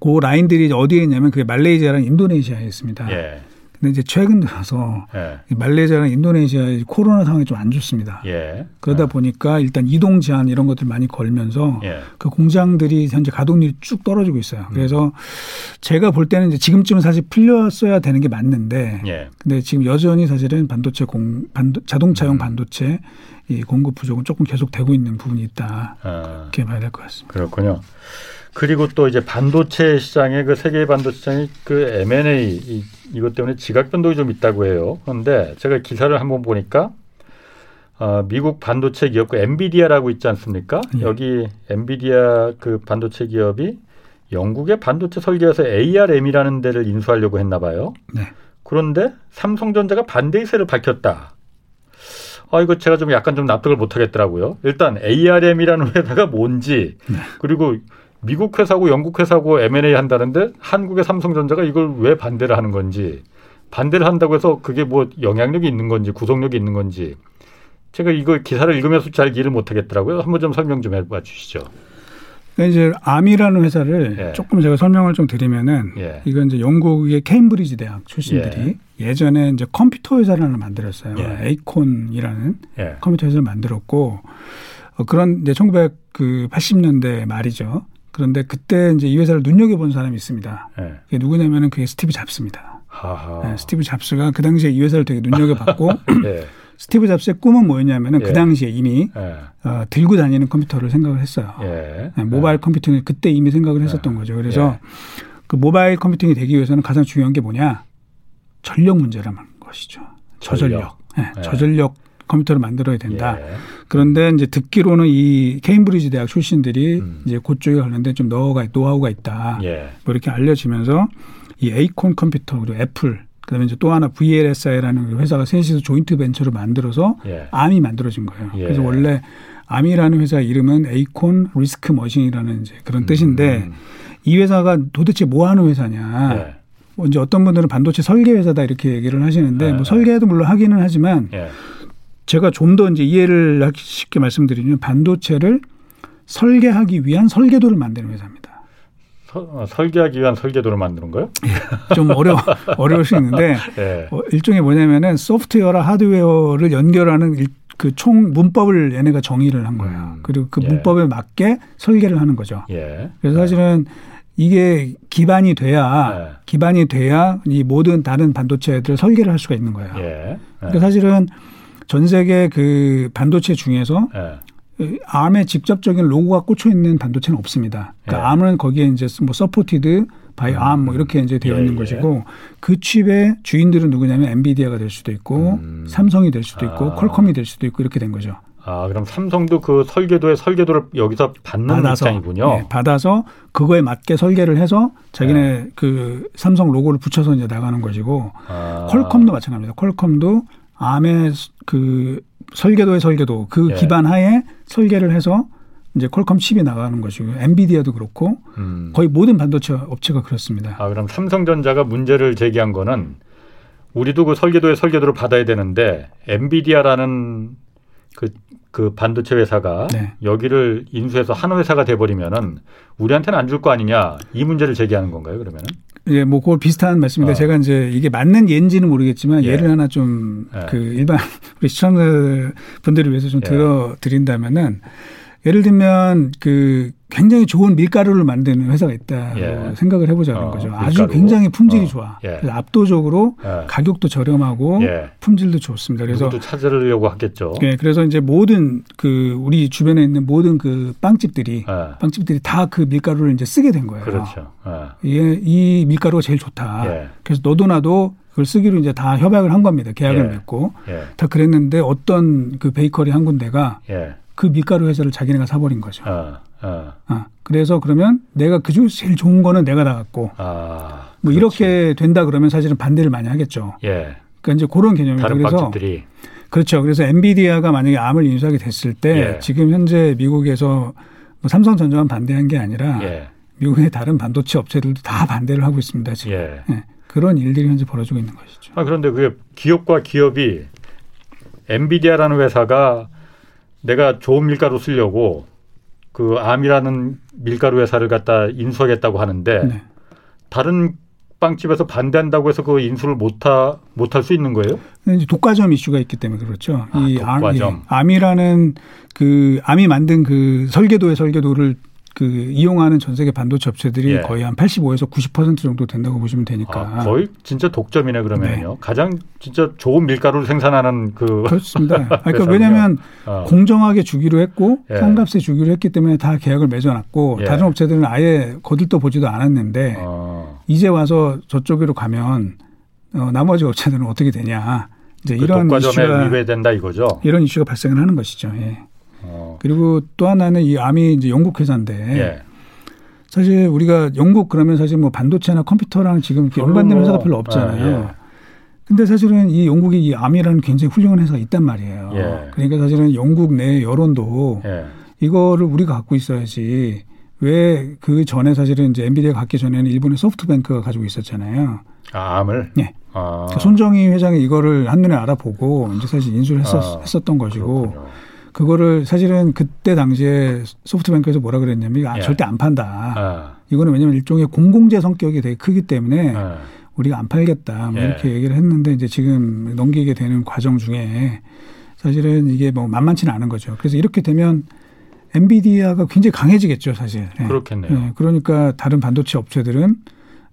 그 라인들이 어디에 있냐면 그게 말레이시아랑 인도네시아에 있습니다. 예. 근데 이제 최근 들어서 예. 말레이시아랑 인도네시아의 코로나 상황이 좀 안 좋습니다. 예. 그러다 예. 보니까 일단 이동 제한 이런 것들 많이 걸면서 예. 그 공장들이 현재 가동률이 쭉 떨어지고 있어요. 음. 그래서 제가 볼 때는 이제 지금쯤은 사실 풀렸어야 되는 게 맞는데 예. 근데 지금 여전히 사실은 반도체 공 반도, 자동차용 음. 반도체 이 공급 부족은 조금 계속 되고 있는 부분이 있다. 아. 그렇게 봐야 될 것 같습니다. 그렇군요. 그리고 또 이제 반도체 시장의 그 세계 반도체 시장이 그 M&A 이, 이것 때문에 지각 변동이 좀 있다고 해요. 그런데 제가 기사를 한번 보니까 어, 미국 반도체 기업 그 엔비디아라고 있지 않습니까? 예. 여기 엔비디아 그 반도체 기업이 영국의 반도체 설계에서 ARM이라는 데를 인수하려고 했나 봐요. 네. 그런데 삼성전자가 반대 의사를 밝혔다. 아, 이거 제가 좀 약간 좀 납득을 못 하겠더라고요. 일단 ARM이라는 회사가 뭔지, 네. 그리고 미국 회사고 영국 회사고 M&A 한다는데 한국의 삼성전자가 이걸 왜 반대를 하는 건지 반대를 한다고 해서 그게 뭐 영향력이 있는 건지 구속력이 있는 건지 제가 이거 기사를 읽으면서 잘 이해를 못 하겠더라고요. 한번 좀 설명 좀 해봐 주시죠. 그러니까 이제 암이라는 회사를 예. 조금 제가 설명을 좀 드리면은 예. 이건 이제 영국의 케임브리지 대학 출신들이 예. 전에 이제 컴퓨터 회사를 하나 만들었어요. 예. 에이콘이라는 예. 컴퓨터 회사를 만들었고 어, 그런 이제 1980년대 말이죠. 그런데 그때 이제 이 회사를 눈여겨본 사람이 있습니다. 예. 그게 누구냐면은 그게 스티브 잡스입니다. 네, 스티브 잡스가 그 당시에 이 회사를 되게 눈여겨봤고 [LAUGHS] 예. [LAUGHS] 스티브 잡스의 꿈은 뭐였냐면은 그 예. 그 당시에 이미 예. 어, 들고 다니는 컴퓨터를 생각을 했어요. 예. 네, mobile computing을 그때 이미 생각을 했었던 거죠. 그래서 그 mobile computing이 되기 위해서는 가장 중요한 게 뭐냐 전력 문제라는 것이죠. 저전력. 전력. 네, 저전력 컴퓨터를 만들어야 된다. 예. 그런데 이제 듣기로는 이 케임브리지 대학 출신들이 음. 이제 그쪽에 관련된 좀 노하우가, 노하우가 있다. 예. 뭐 이렇게 알려지면서 이 에이콘 컴퓨터 그리고 애플 그다음에 이제 또 하나 VLSI라는 회사가 셋이서 joint venture를 만들어서 예. 암이 만들어진 거예요. 예. 그래서 원래 암이라는 회사 이름은 Acorn RISC Machine이라는 이제 그런 음. 뜻인데 이 회사가 도대체 뭐 하는 회사냐. 예. 뭐 이제 어떤 분들은 반도체 설계 회사다 이렇게 얘기를 하시는데 예. 뭐 설계도 물론 하기는 하지만 예. 제가 좀 더 이제 이해를 쉽게 말씀드리면 반도체를 설계하기 위한 설계도를 만드는 회사입니다. 서, 어, 설계하기 위한 설계도를 만드는 거요? 예, 좀 어려 [LAUGHS] 어려울 수 있는데 네. 어, 일종의 뭐냐면은 소프트웨어랑 하드웨어를 연결하는 그 총 문법을 얘네가 정의를 한 거예요. 음. 그리고 그 예. 문법에 맞게 설계를 하는 거죠. 예. 그래서 사실은 이게 기반이 돼야 예. 기반이 돼야 이 모든 다른 반도체들 설계를 할 수가 있는 거예요. 예. 그러니까 사실은 전 세계 그 반도체 중에서 예. 암에 직접적인 로고가 꽂혀 있는 반도체는 없습니다. 그러니까 예. 암은 거기에 이제 뭐 supported by 음. 암 뭐 이렇게 이제 되어 예, 있는 예. 것이고 그 칩의 주인들은 누구냐면 엔비디아가 될 수도 있고 음. 삼성이 될 수도 있고 아. 퀄컴이 될 수도 있고 이렇게 된 거죠. 아, 그럼 삼성도 그 설계도의 설계도를 여기서 받는 받아서, 입장이군요. 네, 받아서 그거에 맞게 설계를 해서 자기네 네. 그 삼성 로고를 붙여서 이제 나가는 것이고 아. 퀄컴도 마찬가지입니다. 퀄컴도 암의 그 설계도의 설계도 그 예. 기반 하에 설계를 해서 이제 퀄컴 칩이 나가는 것이고 엔비디아도 그렇고 음. 거의 모든 반도체 업체가 그렇습니다. 아 그럼 삼성전자가 문제를 제기한 거는 우리도 그 설계도의 설계도를 받아야 되는데 엔비디아라는 그, 그 반도체 회사가 네. 여기를 인수해서 한 회사가 돼버리면은 우리한테는 안 줄 거 아니냐 이 문제를 제기하는 건가요 그러면은? 예, 뭐 그걸 비슷한 말씀인데 어. 제가 이제 이게 맞는 예인지는 모르겠지만 예. 를 하나 좀그 예. 일반 [LAUGHS] 우리 시청자 분들을 위해서 좀 예. 들어 드린다면은 예를 들면 그 굉장히 좋은 밀가루를 만드는 회사가 있다 예. 생각을 해보자는 어, 거죠. 밀가루. 아주 굉장히 품질이 어. 좋아. 예. 압도적으로 예. 가격도 저렴하고 예. 품질도 좋습니다. 그래서 또 찾으려고 하겠죠. 예, 그래서 이제 모든 그 우리 주변에 있는 모든 그 빵집들이 예. 빵집들이 다 그 밀가루를 이제 쓰게 된 거예요. 그렇죠. 예. 이 밀가루가 제일 좋다. 예. 그래서 너도 나도 그걸 쓰기로 이제 다 협약을 한 겁니다. 계약을 맺고 다 그랬는데 어떤 그 베이커리 한 군데가 그 밀가루 회사를 자기네가 사버린 거죠. 어. 그래서 그러면 내가 그중 제일 좋은 거는 내가 다 갖고 아, 뭐 이렇게 된다 그러면 사실은 반대를 많이 하겠죠. 예. 그러니까 이제 그런 개념이죠. 그래서 빵집들이. 그렇죠. 그래서 엔비디아가 만약에 암을 인수하게 됐을 때 예. 지금 현재 미국에서 뭐 삼성전자만 반대한 게 아니라 예. 미국의 다른 반도체 업체들도 다 반대를 하고 있습니다. 지금. 예. 예. 그런 일들이 현재 벌어지고 있는 것이죠. 아, 그런데 그게 기업과 기업이 엔비디아라는 회사가 내가 좋은 밀가루 쓰려고 그 암이라는 밀가루 회사를 갖다 인수하겠다고 하는데 네. 다른 빵집에서 반대한다고 해서 그 인수를 못하 못할 수 있는 거예요? 이제 독과점 이슈가 있기 때문에 그렇죠. 아, 이 독과점. 암, 암이라는 그 암이 만든 그 설계도의 설계도를 그 이용하는 전 세계 반도체 업체들이 예. 거의 한 85에서 90% 정도 된다고 보시면 되니까 아, 거의 진짜 독점이네 그러면요. 네. 가장 진짜 좋은 밀가루를 생산하는 그 그렇습니다. 그러니까 왜냐하면 어. 공정하게 주기로 했고 예. 싼값에 주기로 했기 때문에 다 계약을 맺어놨고 예. 다른 업체들은 아예 거들떠 보지도 않았는데 어. 이제 와서 저쪽으로 가면 어, 나머지 업체들은 어떻게 되냐 이제 그 이런 이슈가 위배된다 이거죠. 이런 이슈가 발생을 하는 것이죠. 예. 어. 그리고 또 하나는 이 암이 이제 영국 회사인데 예. 사실 우리가 영국 그러면 사실 뭐 반도체나 컴퓨터랑 지금 연관되는 회사가 별로 없잖아요. 아, 예. 근데 사실은 이 영국이 이 암이라는 굉장히 훌륭한 회사가 있단 말이에요. 예. 그러니까 사실은 영국 내 여론도 예. 이거를 우리가 갖고 있어야지 왜 그 전에 사실은 이제 엔비디아 갖기 전에는 일본의 소프트뱅크가 가지고 있었잖아요. 아, 암을? 네. 아. 그러니까 손정희 회장이 이거를 한눈에 알아보고 이제 사실 인수를 했었, 아, 했었던 것이고 그렇군요. 그거를 사실은 그때 당시에 소프트뱅크에서 뭐라 그랬냐면 아, 예. 절대 안 판다. 아. 이거는 왜냐하면 일종의 공공재 성격이 되게 크기 때문에 아. 우리가 안 팔겠다. 뭐 예. 이렇게 얘기를 했는데 이제 지금 넘기게 되는 과정 중에 사실은 이게 뭐 만만치는 않은 거죠. 그래서 이렇게 되면 엔비디아가 굉장히 강해지겠죠, 사실. 예. 그렇겠네요. 예. 그러니까 다른 반도체 업체들은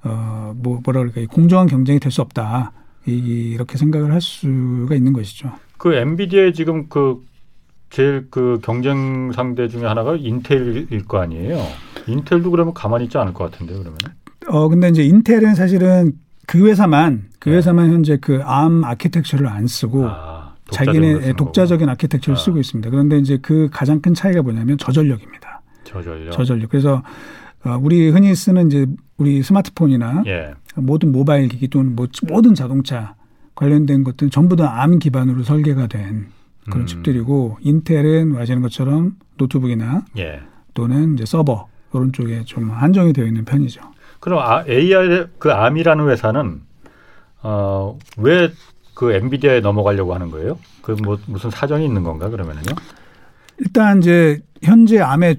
어, 뭐, 뭐라 그럴까, 공정한 경쟁이 될 수 없다. 이, 이렇게 생각을 할 수가 있는 것이죠. 그 엔비디아의 지금 그 제일 그 경쟁 상대 중에 하나가 인텔일 거 아니에요. 인텔도 그러면 가만히 있지 않을 것 같은데요, 그러면? 어, 근데 이제 인텔은 사실은 그 회사만, 그 네. 회사만 현재 그 암 아키텍처를 안 쓰고 아, 자기네 독자적인 architecture를 아. 쓰고 있습니다. 그런데 이제 그 가장 큰 차이가 뭐냐면 저전력입니다. 저전력. 저전력. 그래서 어, 우리 흔히 쓰는 이제 우리 스마트폰이나 예. 모든 모바일 기기 또는 뭐 모든 자동차 관련된 것들은 전부 다 암 기반으로 설계가 된 그런 음. 칩들이고 인텔은 아시는 것처럼 노트북이나 예. 또는 이제 서버 이런 쪽에 좀 한정이 되어 있는 편이죠. 그럼 아, AI 그 암이라는 회사는 어, 왜 그 엔비디아에 넘어가려고 하는 거예요? 그 뭐 무슨 사정이 있는 건가 그러면은요? 일단 이제 현재 암의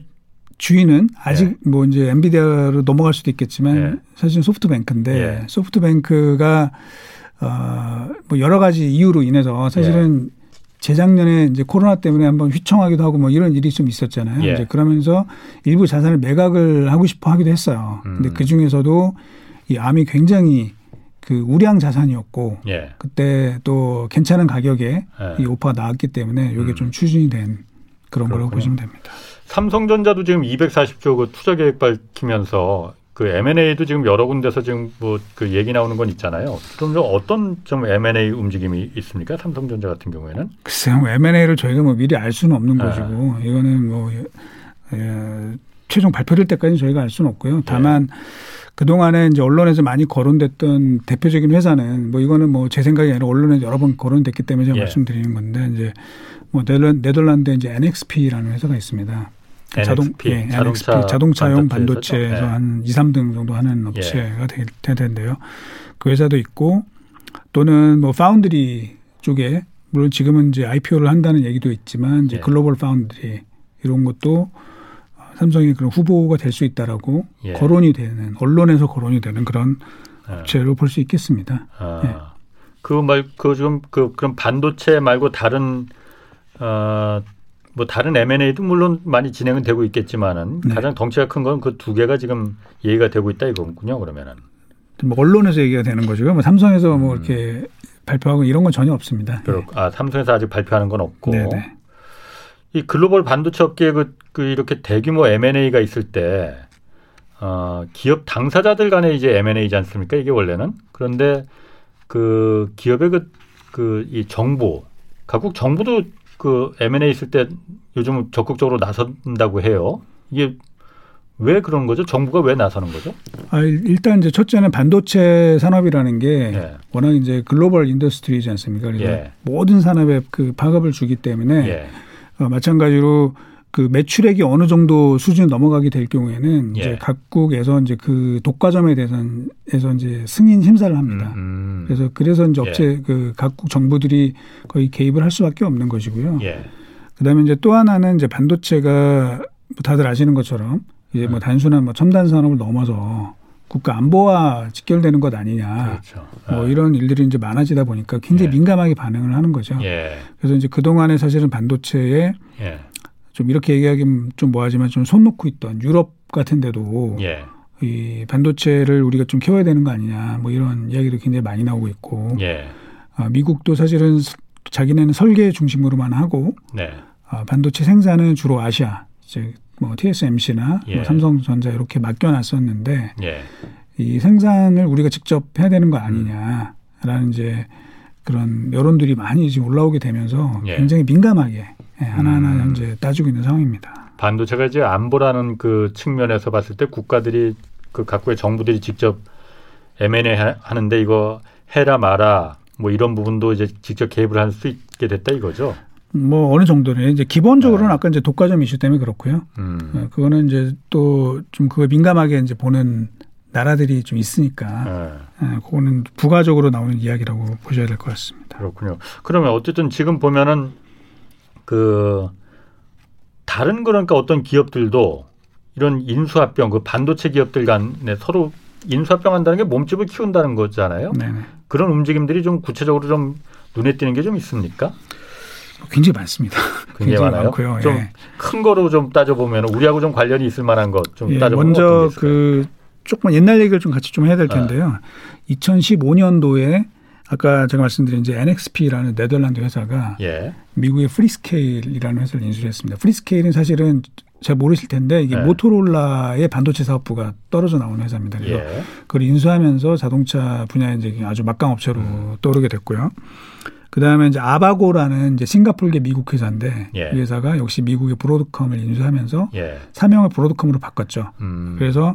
주인은 아직 예. 뭐 이제 엔비디아로 넘어갈 수도 있겠지만 예. 사실 소프트뱅크인데 예. 소프트뱅크가 어뭐 여러 가지 이유로 인해서 사실은 예. 재작년에 이제 코로나 때문에 한번 휘청하기도 하고 뭐 이런 일이 좀 있었잖아요. 예. 이제 그러면서 일부 자산을 매각을 하고 싶어 하기도 했어요. 음. 근데 그 중에서도 이 암이 굉장히 그 우량 자산이었고 예. 그때 또 괜찮은 가격에 이 오파가 나왔기 때문에 이게 음. 좀 추진이 된 그런 그렇군요. 거라고 보시면 됩니다. 삼성전자도 지금 240조 그 투자 계획 밝히면서 그 M&A도 지금 여러 군데서 지금 뭐 그 얘기 나오는 건 있잖아요. 그럼 좀 어떤 좀 M&A 움직임이 있습니까? 삼성전자 같은 경우에는? 글쎄요, 뭐 M&A를 저희가 뭐 미리 알 수는 없는 네. 것이고 이거는 뭐 예, 최종 발표될 때까지 저희가 알 수는 없고요. 다만 네. 그 동안에 이제 언론에서 많이 거론됐던 대표적인 회사는 뭐 이거는 뭐 제 생각이 아니라 언론에 여러 번 거론됐기 때문에 제가 예. 말씀드리는 건데 이제 뭐 네덜란드 이제 NXP라는 회사가 있습니다. NXP, 자동, 예, 자동차 NXP 자동차용 반도체에서 네. 한 2, 3등 정도 하는 업체가 예. 될 텐데요. 그 회사도 있고 또는 뭐 파운드리 쪽에 물론 지금은 이제 IPO를 한다는 얘기도 있지만 이제 예. 글로벌 파운드리 이런 것도 삼성이 그런 후보가 될 수 있다라고 예. 거론이 되는 언론에서 거론이 되는 그런 예. 업체로 볼 수 있겠습니다. 아, 예. 그말 그 지금 그 그런 반도체 말고 다른 어 뭐 다른 M&A도 물론 많이 진행은 되고 있겠지만은 네. 가장 덩치가 큰 건 그 두 개가 지금 얘기가 되고 있다 이거군요. 그러면은 뭐 언론에서 얘기가 되는 거죠. 뭐 삼성에서 뭐 음. 이렇게 발표하고 이런 건 전혀 없습니다. 그렇, 네. 아 삼성에서 아직 발표하는 건 없고 네네. 네. 이 글로벌 반도체 업계에 그, 그 이렇게 대규모 M&A가 있을 때 어, 기업 당사자들 간에 이제 M&A지 않습니까? 이게 원래는 그런데 그 기업의 그 그 이 정보 각국 정부도 그 M&A 있을 때 요즘 적극적으로 나선다고 해요. 이게 왜 그런 거죠? 정부가 왜 나서는 거죠? 아, 일단 이제 첫째는 반도체 산업이라는 게 예. 워낙 이제 global industry지 않습니까? 그래서 예. 모든 산업에 그 파급을 주기 때문에 예. 어, 마찬가지로 그 매출액이 어느 정도 수준이 넘어가게 될 경우에는 예. 이제 각국에서 이제 그 독과점에 대해서 이제 승인 심사를 합니다. 음, 음. 그래서 그래서 이제 업체 예. 그 각국 정부들이 거의 개입을 할 수밖에 없는 것이고요. 예. 그다음에 이제 또 하나는 이제 반도체가 뭐 다들 아시는 것처럼 이제 뭐 음. 단순한 뭐 첨단 산업을 넘어서 국가 안보와 직결되는 것 아니냐. 그렇죠. 뭐 네. 이런 일들이 이제 많아지다 보니까 굉장히 예. 민감하게 반응을 하는 거죠. 예. 그래서 이제 그동안에 사실은 반도체에 예. 좀 이렇게 얘기하기는 좀 뭐하지만 좀 손 놓고 있던 유럽 같은 데도 예. 이 반도체를 우리가 좀 키워야 되는 거 아니냐. 뭐 이런 이야기도 굉장히 많이 나오고 있고. 예. 아, 미국도 사실은 자기네는 설계 중심으로만 하고 네. 아, 반도체 생산은 주로 아시아, 이제 뭐 TSMC나 예. 뭐 삼성전자 이렇게 맡겨놨었는데 예. 이 생산을 우리가 직접 해야 되는 거 아니냐라는 이제 그런 여론들이 많이 지금 올라오게 되면서 예. 굉장히 민감하게 예, 하나하나 음. 현재 따지고 있는 상황입니다. 반도체가 이제 안보라는 그 측면에서 봤을 때 국가들이 그 각국의 정부들이 직접 M&A 하는데 이거 해라 마라 뭐 이런 부분도 이제 직접 개입을 할 수 있게 됐다 이거죠. 뭐 어느 정도는 이제 기본적으로는 네. 아까 이제 독과점 이슈 때문에 그렇고요. 음. 네, 그거는 이제 또 좀 그거 민감하게 이제 보는 나라들이 좀 있으니까 네. 네, 그거는 부가적으로 나오는 이야기라고 보셔야 될 것 같습니다. 그렇군요. 그러면 어쨌든 지금 보면은 그 다른 그러니까 어떤 기업들도 이런 인수합병 그 반도체 기업들 간에 서로 인수합병 한다는 게 몸집을 키운다는 거잖아요. 네네. 그런 움직임들이 좀 구체적으로 좀 눈에 띄는 게 좀 있습니까? 굉장히 많습니다. [LAUGHS] 굉장히, 굉장히 많아요. 좀큰 예. 거로 좀 따져보면 우리하고 좀 관련이 있을 만한 것좀 예, 따져보면 먼저 그 조금 옛날 얘기를 좀 같이 좀 해야 될 텐데요. 네. 2015년도에 아까 제가 말씀드린 이제 NXP라는 네덜란드 회사가 예. 미국의 프리스케일이라는 회사를 인수했습니다. 프리스케일은 사실은 잘 모르실 텐데 이게 네. 모토롤라의 반도체 사업부가 떨어져 나오는 회사입니다. 그래서 예. 그걸 인수하면서 자동차 분야에 이제 아주 막강 업체로 음. 떠오르게 됐고요. 그 다음에 이제 아바고라는 이제 싱가폴계 미국 회사인데 예. 이 회사가 역시 미국의 브로드컴을 인수하면서 예. 사명을 브로드컴으로 바꿨죠. 음. 그래서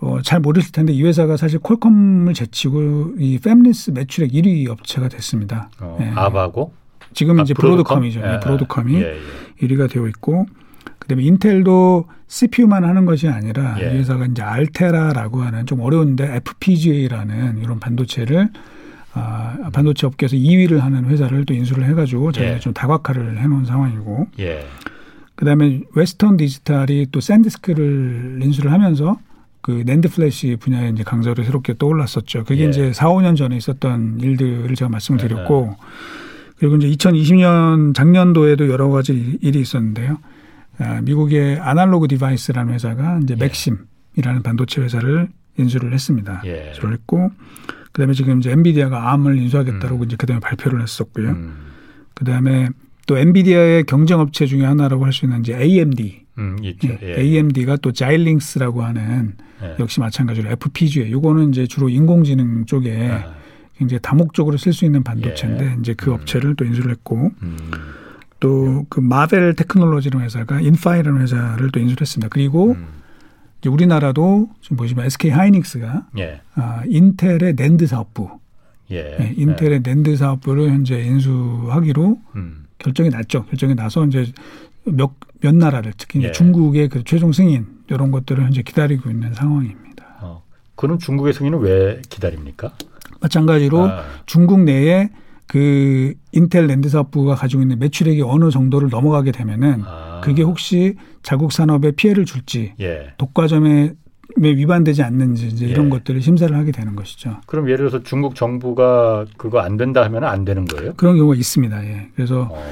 어, 잘 모르실 텐데 이 회사가 사실 콜컴을 제치고 이 팹리스 매출액 1위 업체가 됐습니다. 어, 예. 아바고? 지금 아, 이제 브로드컴? 이죠 예, 브로드컴이 예, 예. 1위가 되어 있고 그다음에 인텔도 CPU만 하는 것이 아니라 예. 이 회사가 이제 알테라라고 하는 좀 어려운데 FPGA라는 이런 반도체를 아, 반도체 업계에서 2위를 하는 회사를 또 인수를 해가지고 자기가 예. 좀 다각화를 해놓은 상황이고. 예. 그다음에 웨스턴 디지털이 또 샌디스크를 인수를 하면서 그 NAND flash 분야에 이제 강자로 새롭게 떠올랐었죠. 그게 예. 이제 4, 5년 전에 있었던 일들을 제가 말씀을 네, 드렸고 네. 그리고 이제 2020년 작년도에도 여러 가지 일이 있었는데요. 아, 미국의 아날로그 디바이스라는 회사가 이제 예. 맥심이라는 반도체 회사를 인수를 했습니다. 예. 인수를 했고 그다음에 지금 이제 엔비디아가 암을 인수하겠다고 음. 이제 그다음에 발표를 했었고요. 음. 그다음에 또 엔비디아의 경쟁 업체 중에 하나라고 할 수 있는 이제 AMD 음, 있죠. 예. 예. AMD가 또 자일링스라고 하는 예. 역시 마찬가지로 FPGA. 요거는 이제 주로 인공지능 쪽에 아. 굉장히 다목적으로 쓸 수 있는 반도체인데 예. 이제 그 음. 업체를 또 인수를 했고 음. 또 그 마벨 테크놀로지라는 회사가 인파이라는 회사를 또 인수를 했습니다. 그리고 음. 이제 우리나라도 지금 보시면 SK 하이닉스가 예. 아, 인텔의 낸드 사업부 예. 네, 인텔의 예. 낸드 사업부를 현재 인수하기로 음. 결정이 났죠. 결정이 나서 이제 몇, 몇 나라를 특히 예. 중국의 그 최종 승인 이런 것들을 현재 기다리고 있는 상황입니다. 어. 그럼 중국의 승인은 왜 기다립니까? 마찬가지로 아. 중국 내에 그 인텔 랜드 사업부가 가지고 있는 매출액이 어느 정도를 넘어가게 되면은 아. 그게 혹시 자국 산업에 피해를 줄지 예. 독과점에 위반되지 않는지 이제 이런 예. 것들을 심사를 하게 되는 것이죠. 그럼 예를 들어서 중국 정부가 그거 안 된다 하면 안 되는 거예요? 그런 경우가 있습니다. 예. 그래서 어.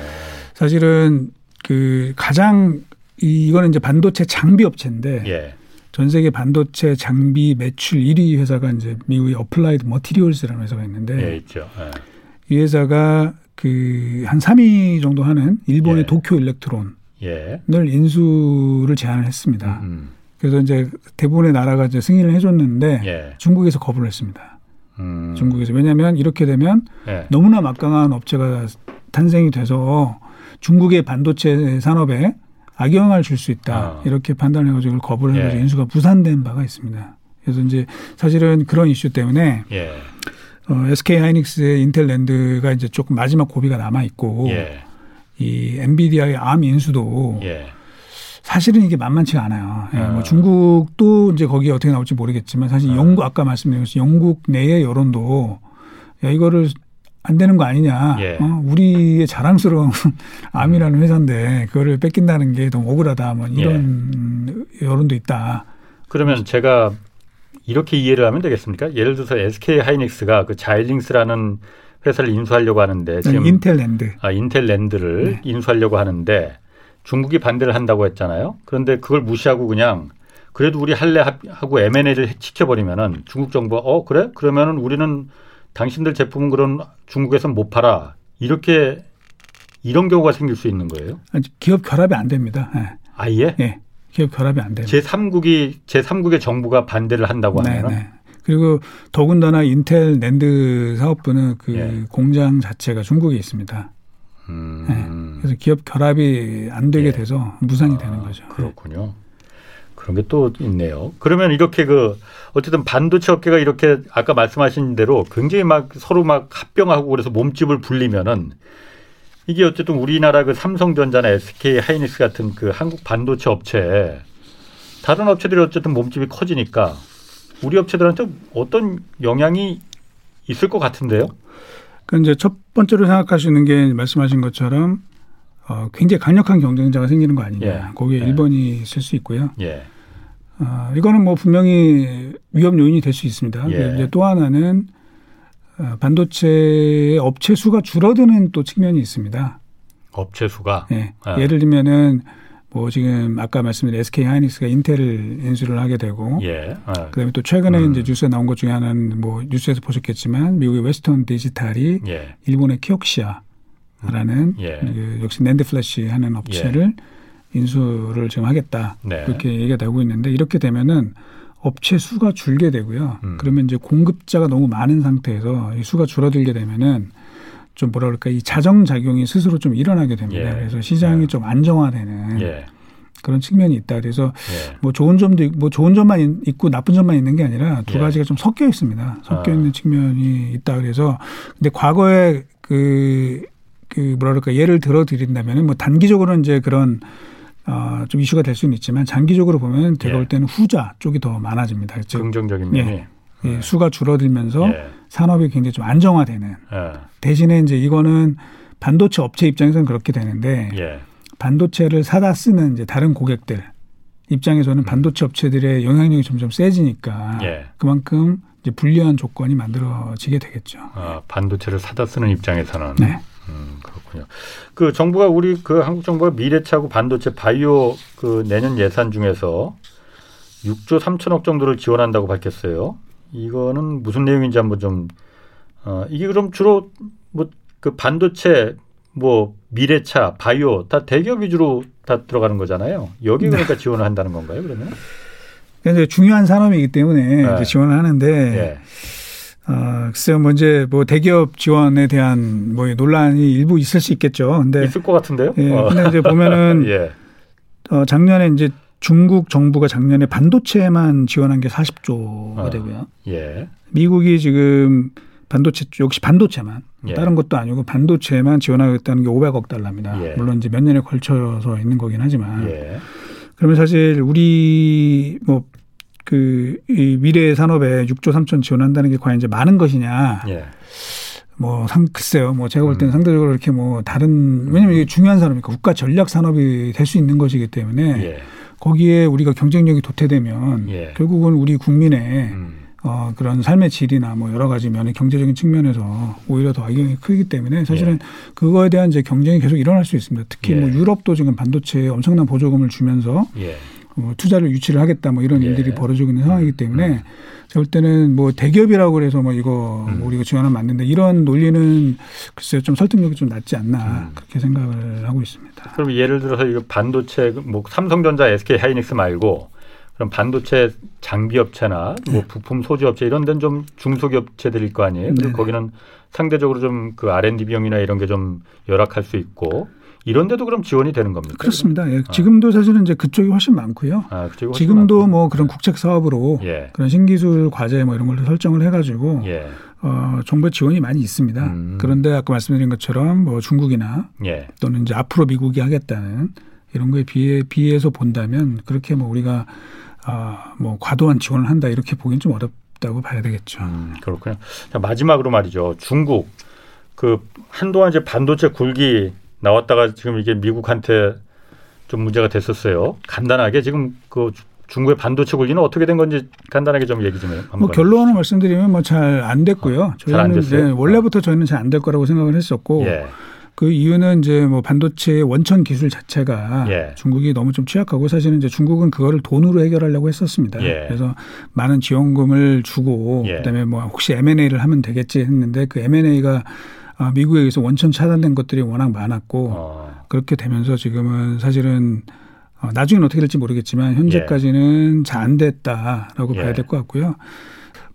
사실은 그 가장 이거는 이제 반도체 장비 업체인데 예. 전 세계 반도체 장비 매출 1위 회사가 이제 미국의 어플라이드 머티리얼스라는 회사가 있는데 예, 있죠. 예. 이 회사가 그 한 3위 정도 하는 일본의 예. 도쿄 일렉트론을 예. 인수를 제안을 했습니다. 음, 음. 그래서 이제 대부분의 나라가 이제 승인을 해줬는데 예. 중국에서 거부를 했습니다. 음. 중국에서 왜냐하면 이렇게 되면 너무나 막강한 업체가 탄생이 돼서 중국의 반도체 산업에 악영향을 줄 수 있다 아. 이렇게 판단을 해가지고 거부를 해가지고 예. 인수가 무산된 바가 있습니다. 그래서 이제 사실은 그런 이슈 때문에 예. 어, SK 하이닉스의 인텔랜드가 이제 조금 마지막 고비가 남아 있고 예. 이 엔비디아의 암 인수도 예. 사실은 이게 만만치가 않아요. 예, 뭐 아. 중국도 이제 거기 어떻게 나올지 모르겠지만 사실 아. 영국 아까 말씀드린 것처럼 영국 내의 여론도 야 이거를 안 되는 거 아니냐. 예. 어? 우리의 자랑스러운 [LAUGHS] 암이라는 회사인데 그거를 뺏긴다는 게 너무 억울하다. 뭐 이런 예. 여론도 있다. 그러면 제가 이렇게 이해를 하면 되겠습니까? 예를 들어서 SK 하이닉스가 그 자일링스라는 회사를 인수하려고 하는데 지금 인텔랜드 아 인텔랜드를 네. 인수하려고 하는데 중국이 반대를 한다고 했잖아요. 그런데 그걸 무시하고 그냥 그래도 우리 할래 하고 M&A를 지켜버리면은 중국 정부가 어 그래? 그러면은 우리는 당신들 제품은 그런 중국에서는 못 팔아. 이렇게 이런 경우가 생길 수 있는 거예요? 기업 결합이 안 됩니다. 네. 아예? 네. 기업 결합이 안 됩니다. 제3국이 제3국의 정부가 반대를 한다고 네, 하면 네. 그리고 더군다나 인텔 랜드 사업부는 그 예. 공장 자체가 중국에 있습니다. 음. 네. 그래서 기업 결합이 안 되게 예. 돼서 무산이 아, 되는 거죠. 그렇군요. 그런 게 또 있네요. 그러면 이렇게 그 어쨌든 반도체 업계가 이렇게 아까 말씀하신 대로 굉장히 막 서로 막 합병하고 그래서 몸집을 불리면은 이게 어쨌든 우리나라 그 삼성전자나 SK 하이닉스 같은 그 한국 반도체 업체 다른 업체들이 어쨌든 몸집이 커지니까 우리 업체들한테 어떤 영향이 있을 것 같은데요? 그 이제 첫 번째로 생각할 수 있는 게 말씀하신 것처럼 어, 굉장히 강력한 경쟁자가 생기는 거 아니냐. 예. 거기에 예. 일본이 있을 수 있고요. 예. 어, 이거는 뭐 분명히 위험 요인이 될 수 있습니다. 예. 이제 또 하나는 어, 반도체 업체 수가 줄어드는 또 측면이 있습니다. 업체 수가? 예. 아. 예를 들면은 뭐 지금 아까 말씀드린 SK 하이닉스가 인텔을 인수를 하게 되고 예. 아. 그다음에 또 최근에 음. 이제 뉴스에 나온 것 중에 하나는 뭐 뉴스에서 보셨겠지만 미국의 웨스턴 디지털이 예. 일본의 키옥시아라는 음. 예. 그 역시 낸드 플래시 하는 업체를 예. 인수를 지금 하겠다 네. 그렇게 얘기가 되고 있는데 이렇게 되면은 업체 수가 줄게 되고요. 음. 그러면 이제 공급자가 너무 많은 상태에서 이 수가 줄어들게 되면은 좀 뭐라 그럴까 이 자정 작용이 스스로 좀 일어나게 됩니다. 예. 그래서 시장이 예. 좀 안정화되는 예. 그런 측면이 있다. 그래서 예. 뭐 좋은 점도 뭐 좋은 점만 있고 나쁜 점만 있는 게 아니라 두 예. 가지가 좀 섞여 있습니다. 섞여 아. 있는 측면이 있다. 그래서 근데 과거에 그, 그 뭐라 그럴까 예를 들어 드린다면은 뭐 단기적으로는 이제 그런 어, 좀 이슈가 될 수는 있지만 장기적으로 보면 제가 예. 볼 때는 후자 쪽이 더 많아집니다. 즉, 긍정적인 면이. 예. 예. 수가 줄어들면서 예. 산업이 굉장히 좀 안정화되는. 예. 대신에 이제 이거는 반도체 업체 입장에서는 그렇게 되는데 예. 반도체를 사다 쓰는 이제 다른 고객들 입장에서는 음. 반도체 업체들의 영향력이 점점 세지니까 예. 그만큼 이제 불리한 조건이 만들어지게 되겠죠. 아, 반도체를 사다 쓰는 입장에서는. 네. 음, 그렇군요. 그 정부가 우리 그 한국 정부가 미래차고 반도체 바이오 그 내년 예산 중에서 6조 3천억 정도를 지원한다고 밝혔어요. 이거는 무슨 내용인지 한번 좀 어, 이게 그럼 주로 뭐 그 반도체 뭐 미래차, 바이오 다 대기업 위주로 다 들어가는 거잖아요. 여기 그러니까 네. 지원을 한다는 건가요, 그러면? 근데 중요한 산업이기 때문에 네. 지원을 하는데 네. 어, 글쎄요, 뭐 이제 뭐 대기업 지원에 대한 뭐 논란이 일부 있을 수 있겠죠. 근데 있을 것 같은데요. 예. 어. 근데 이제 보면은 [LAUGHS] 예. 어, 작년에 이제 중국 정부가 작년에 반도체만 지원한 게 40조가 어. 되고요. 예. 미국이 지금 반도체 역시 반도체만 예. 다른 것도 아니고 반도체만 지원하겠다는 게 500억 달러입니다. 예. 물론 이제 몇 년에 걸쳐서 있는 거긴 하지만 예. 그러면 사실 우리 뭐 그 이 미래 산업에 6조 3천 지원한다는 게 과연 이제 많은 것이냐. 예. 뭐 상, 글쎄요. 뭐 제가 볼 때는 음. 상대적으로 이렇게 뭐 다른 왜냐면 이게 중요한 산업이니까 국가 전략 산업이 될 수 있는 것이기 때문에 예. 거기에 우리가 경쟁력이 도태되면 예. 결국은 우리 국민의 음. 어, 그런 삶의 질이나 뭐 여러 가지 면의 경제적인 측면에서 오히려 더 악영이 크기 때문에 사실은 예. 그거에 대한 이제 경쟁이 계속 일어날 수 있습니다. 특히 뭐 예. 뭐 유럽도 지금 반도체에 엄청난 보조금을 주면서 예. 뭐 투자를 유치를 하겠다 뭐 이런 예. 일들이 벌어지고 있는 상황이기 때문에 음. 제가 볼 때는 뭐 대기업이라고 그래서 뭐 이거 음. 뭐 우리가 지원하면 맞는데 이런 논리는 글쎄요 좀 설득력이 좀 낮지 않나 음. 그렇게 생각을 하고 있습니다. 그럼 예를 들어서 이거 반도체 뭐 삼성전자, SK 하이닉스 말고 그럼 반도체 장비 업체나 뭐 네. 부품 소재 업체 이런 데는 좀 중소기업체들일 거 아니에요. 그리고 네. 거기는 상대적으로 좀 그 R&D 비용이나 이런 게 좀 열악할 수 있고 이런 데도 그럼 지원이 되는 겁니까? 그렇습니다. 예. 아. 지금도 사실은 이제 그쪽이 훨씬 많고요. 아, 훨씬 지금도 많구나. 뭐 그런 국책 사업으로 예. 그런 신기술 과제 뭐 이런 걸로 설정을 해가지고 예. 어, 정부 지원이 많이 있습니다. 음. 그런데 아까 말씀드린 것처럼 뭐 중국이나 예. 또는 이제 앞으로 미국이 하겠다는 이런 거에 비해 비해서 본다면 그렇게 뭐 우리가 아, 뭐 과도한 지원을 한다 이렇게 보기는 좀 어렵다고 봐야 되겠죠. 음, 그렇군요. 자, 마지막으로 말이죠. 중국 그 한동안 이제 반도체 굴기 나왔다가 지금 이게 미국한테 좀 문제가 됐었어요. 간단하게 지금 그 중국의 반도체 굴기는 어떻게 된 건지 간단하게 좀 얘기 좀 해요. 뭐 결론을 말씀드리면 뭐 잘 안 됐고요. 어, 저희는 네, 원래부터 저희는 잘 안 될 거라고 생각을 했었고 예. 그 이유는 이제 뭐 반도체 원천 기술 자체가 예. 중국이 너무 좀 취약하고 사실은 이제 중국은 그거를 돈으로 해결하려고 했었습니다. 예. 그래서 많은 지원금을 주고 예. 그다음에 뭐 혹시 M&A를 하면 되겠지 했는데 그 M&A가 아, 미국에 의해서 원천 차단된 것들이 워낙 많았고 어. 그렇게 되면서 지금은 사실은 어, 나중에는 어떻게 될지 모르겠지만 현재까지는 예. 잘안 됐다라고 예. 봐야 될 것 같고요.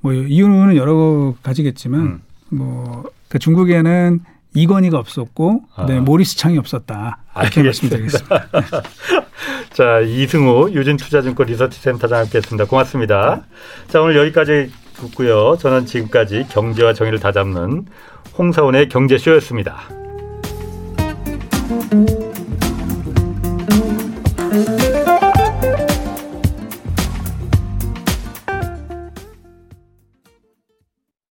뭐 이유는 여러 가지겠지만 음. 뭐 그러니까 중국에는 이건희가 없었고 그다음에 아. 모리스 창이 없었다. 이렇게 말씀드리겠습니다. [LAUGHS] 자 이승우 유진투자증권 리서치센터장 함께했습니다. 고맙습니다. 자 오늘 여기까지 듣고요. 저는 지금까지 경제와 정의를 다잡는 홍사원의 경제쇼였습니다.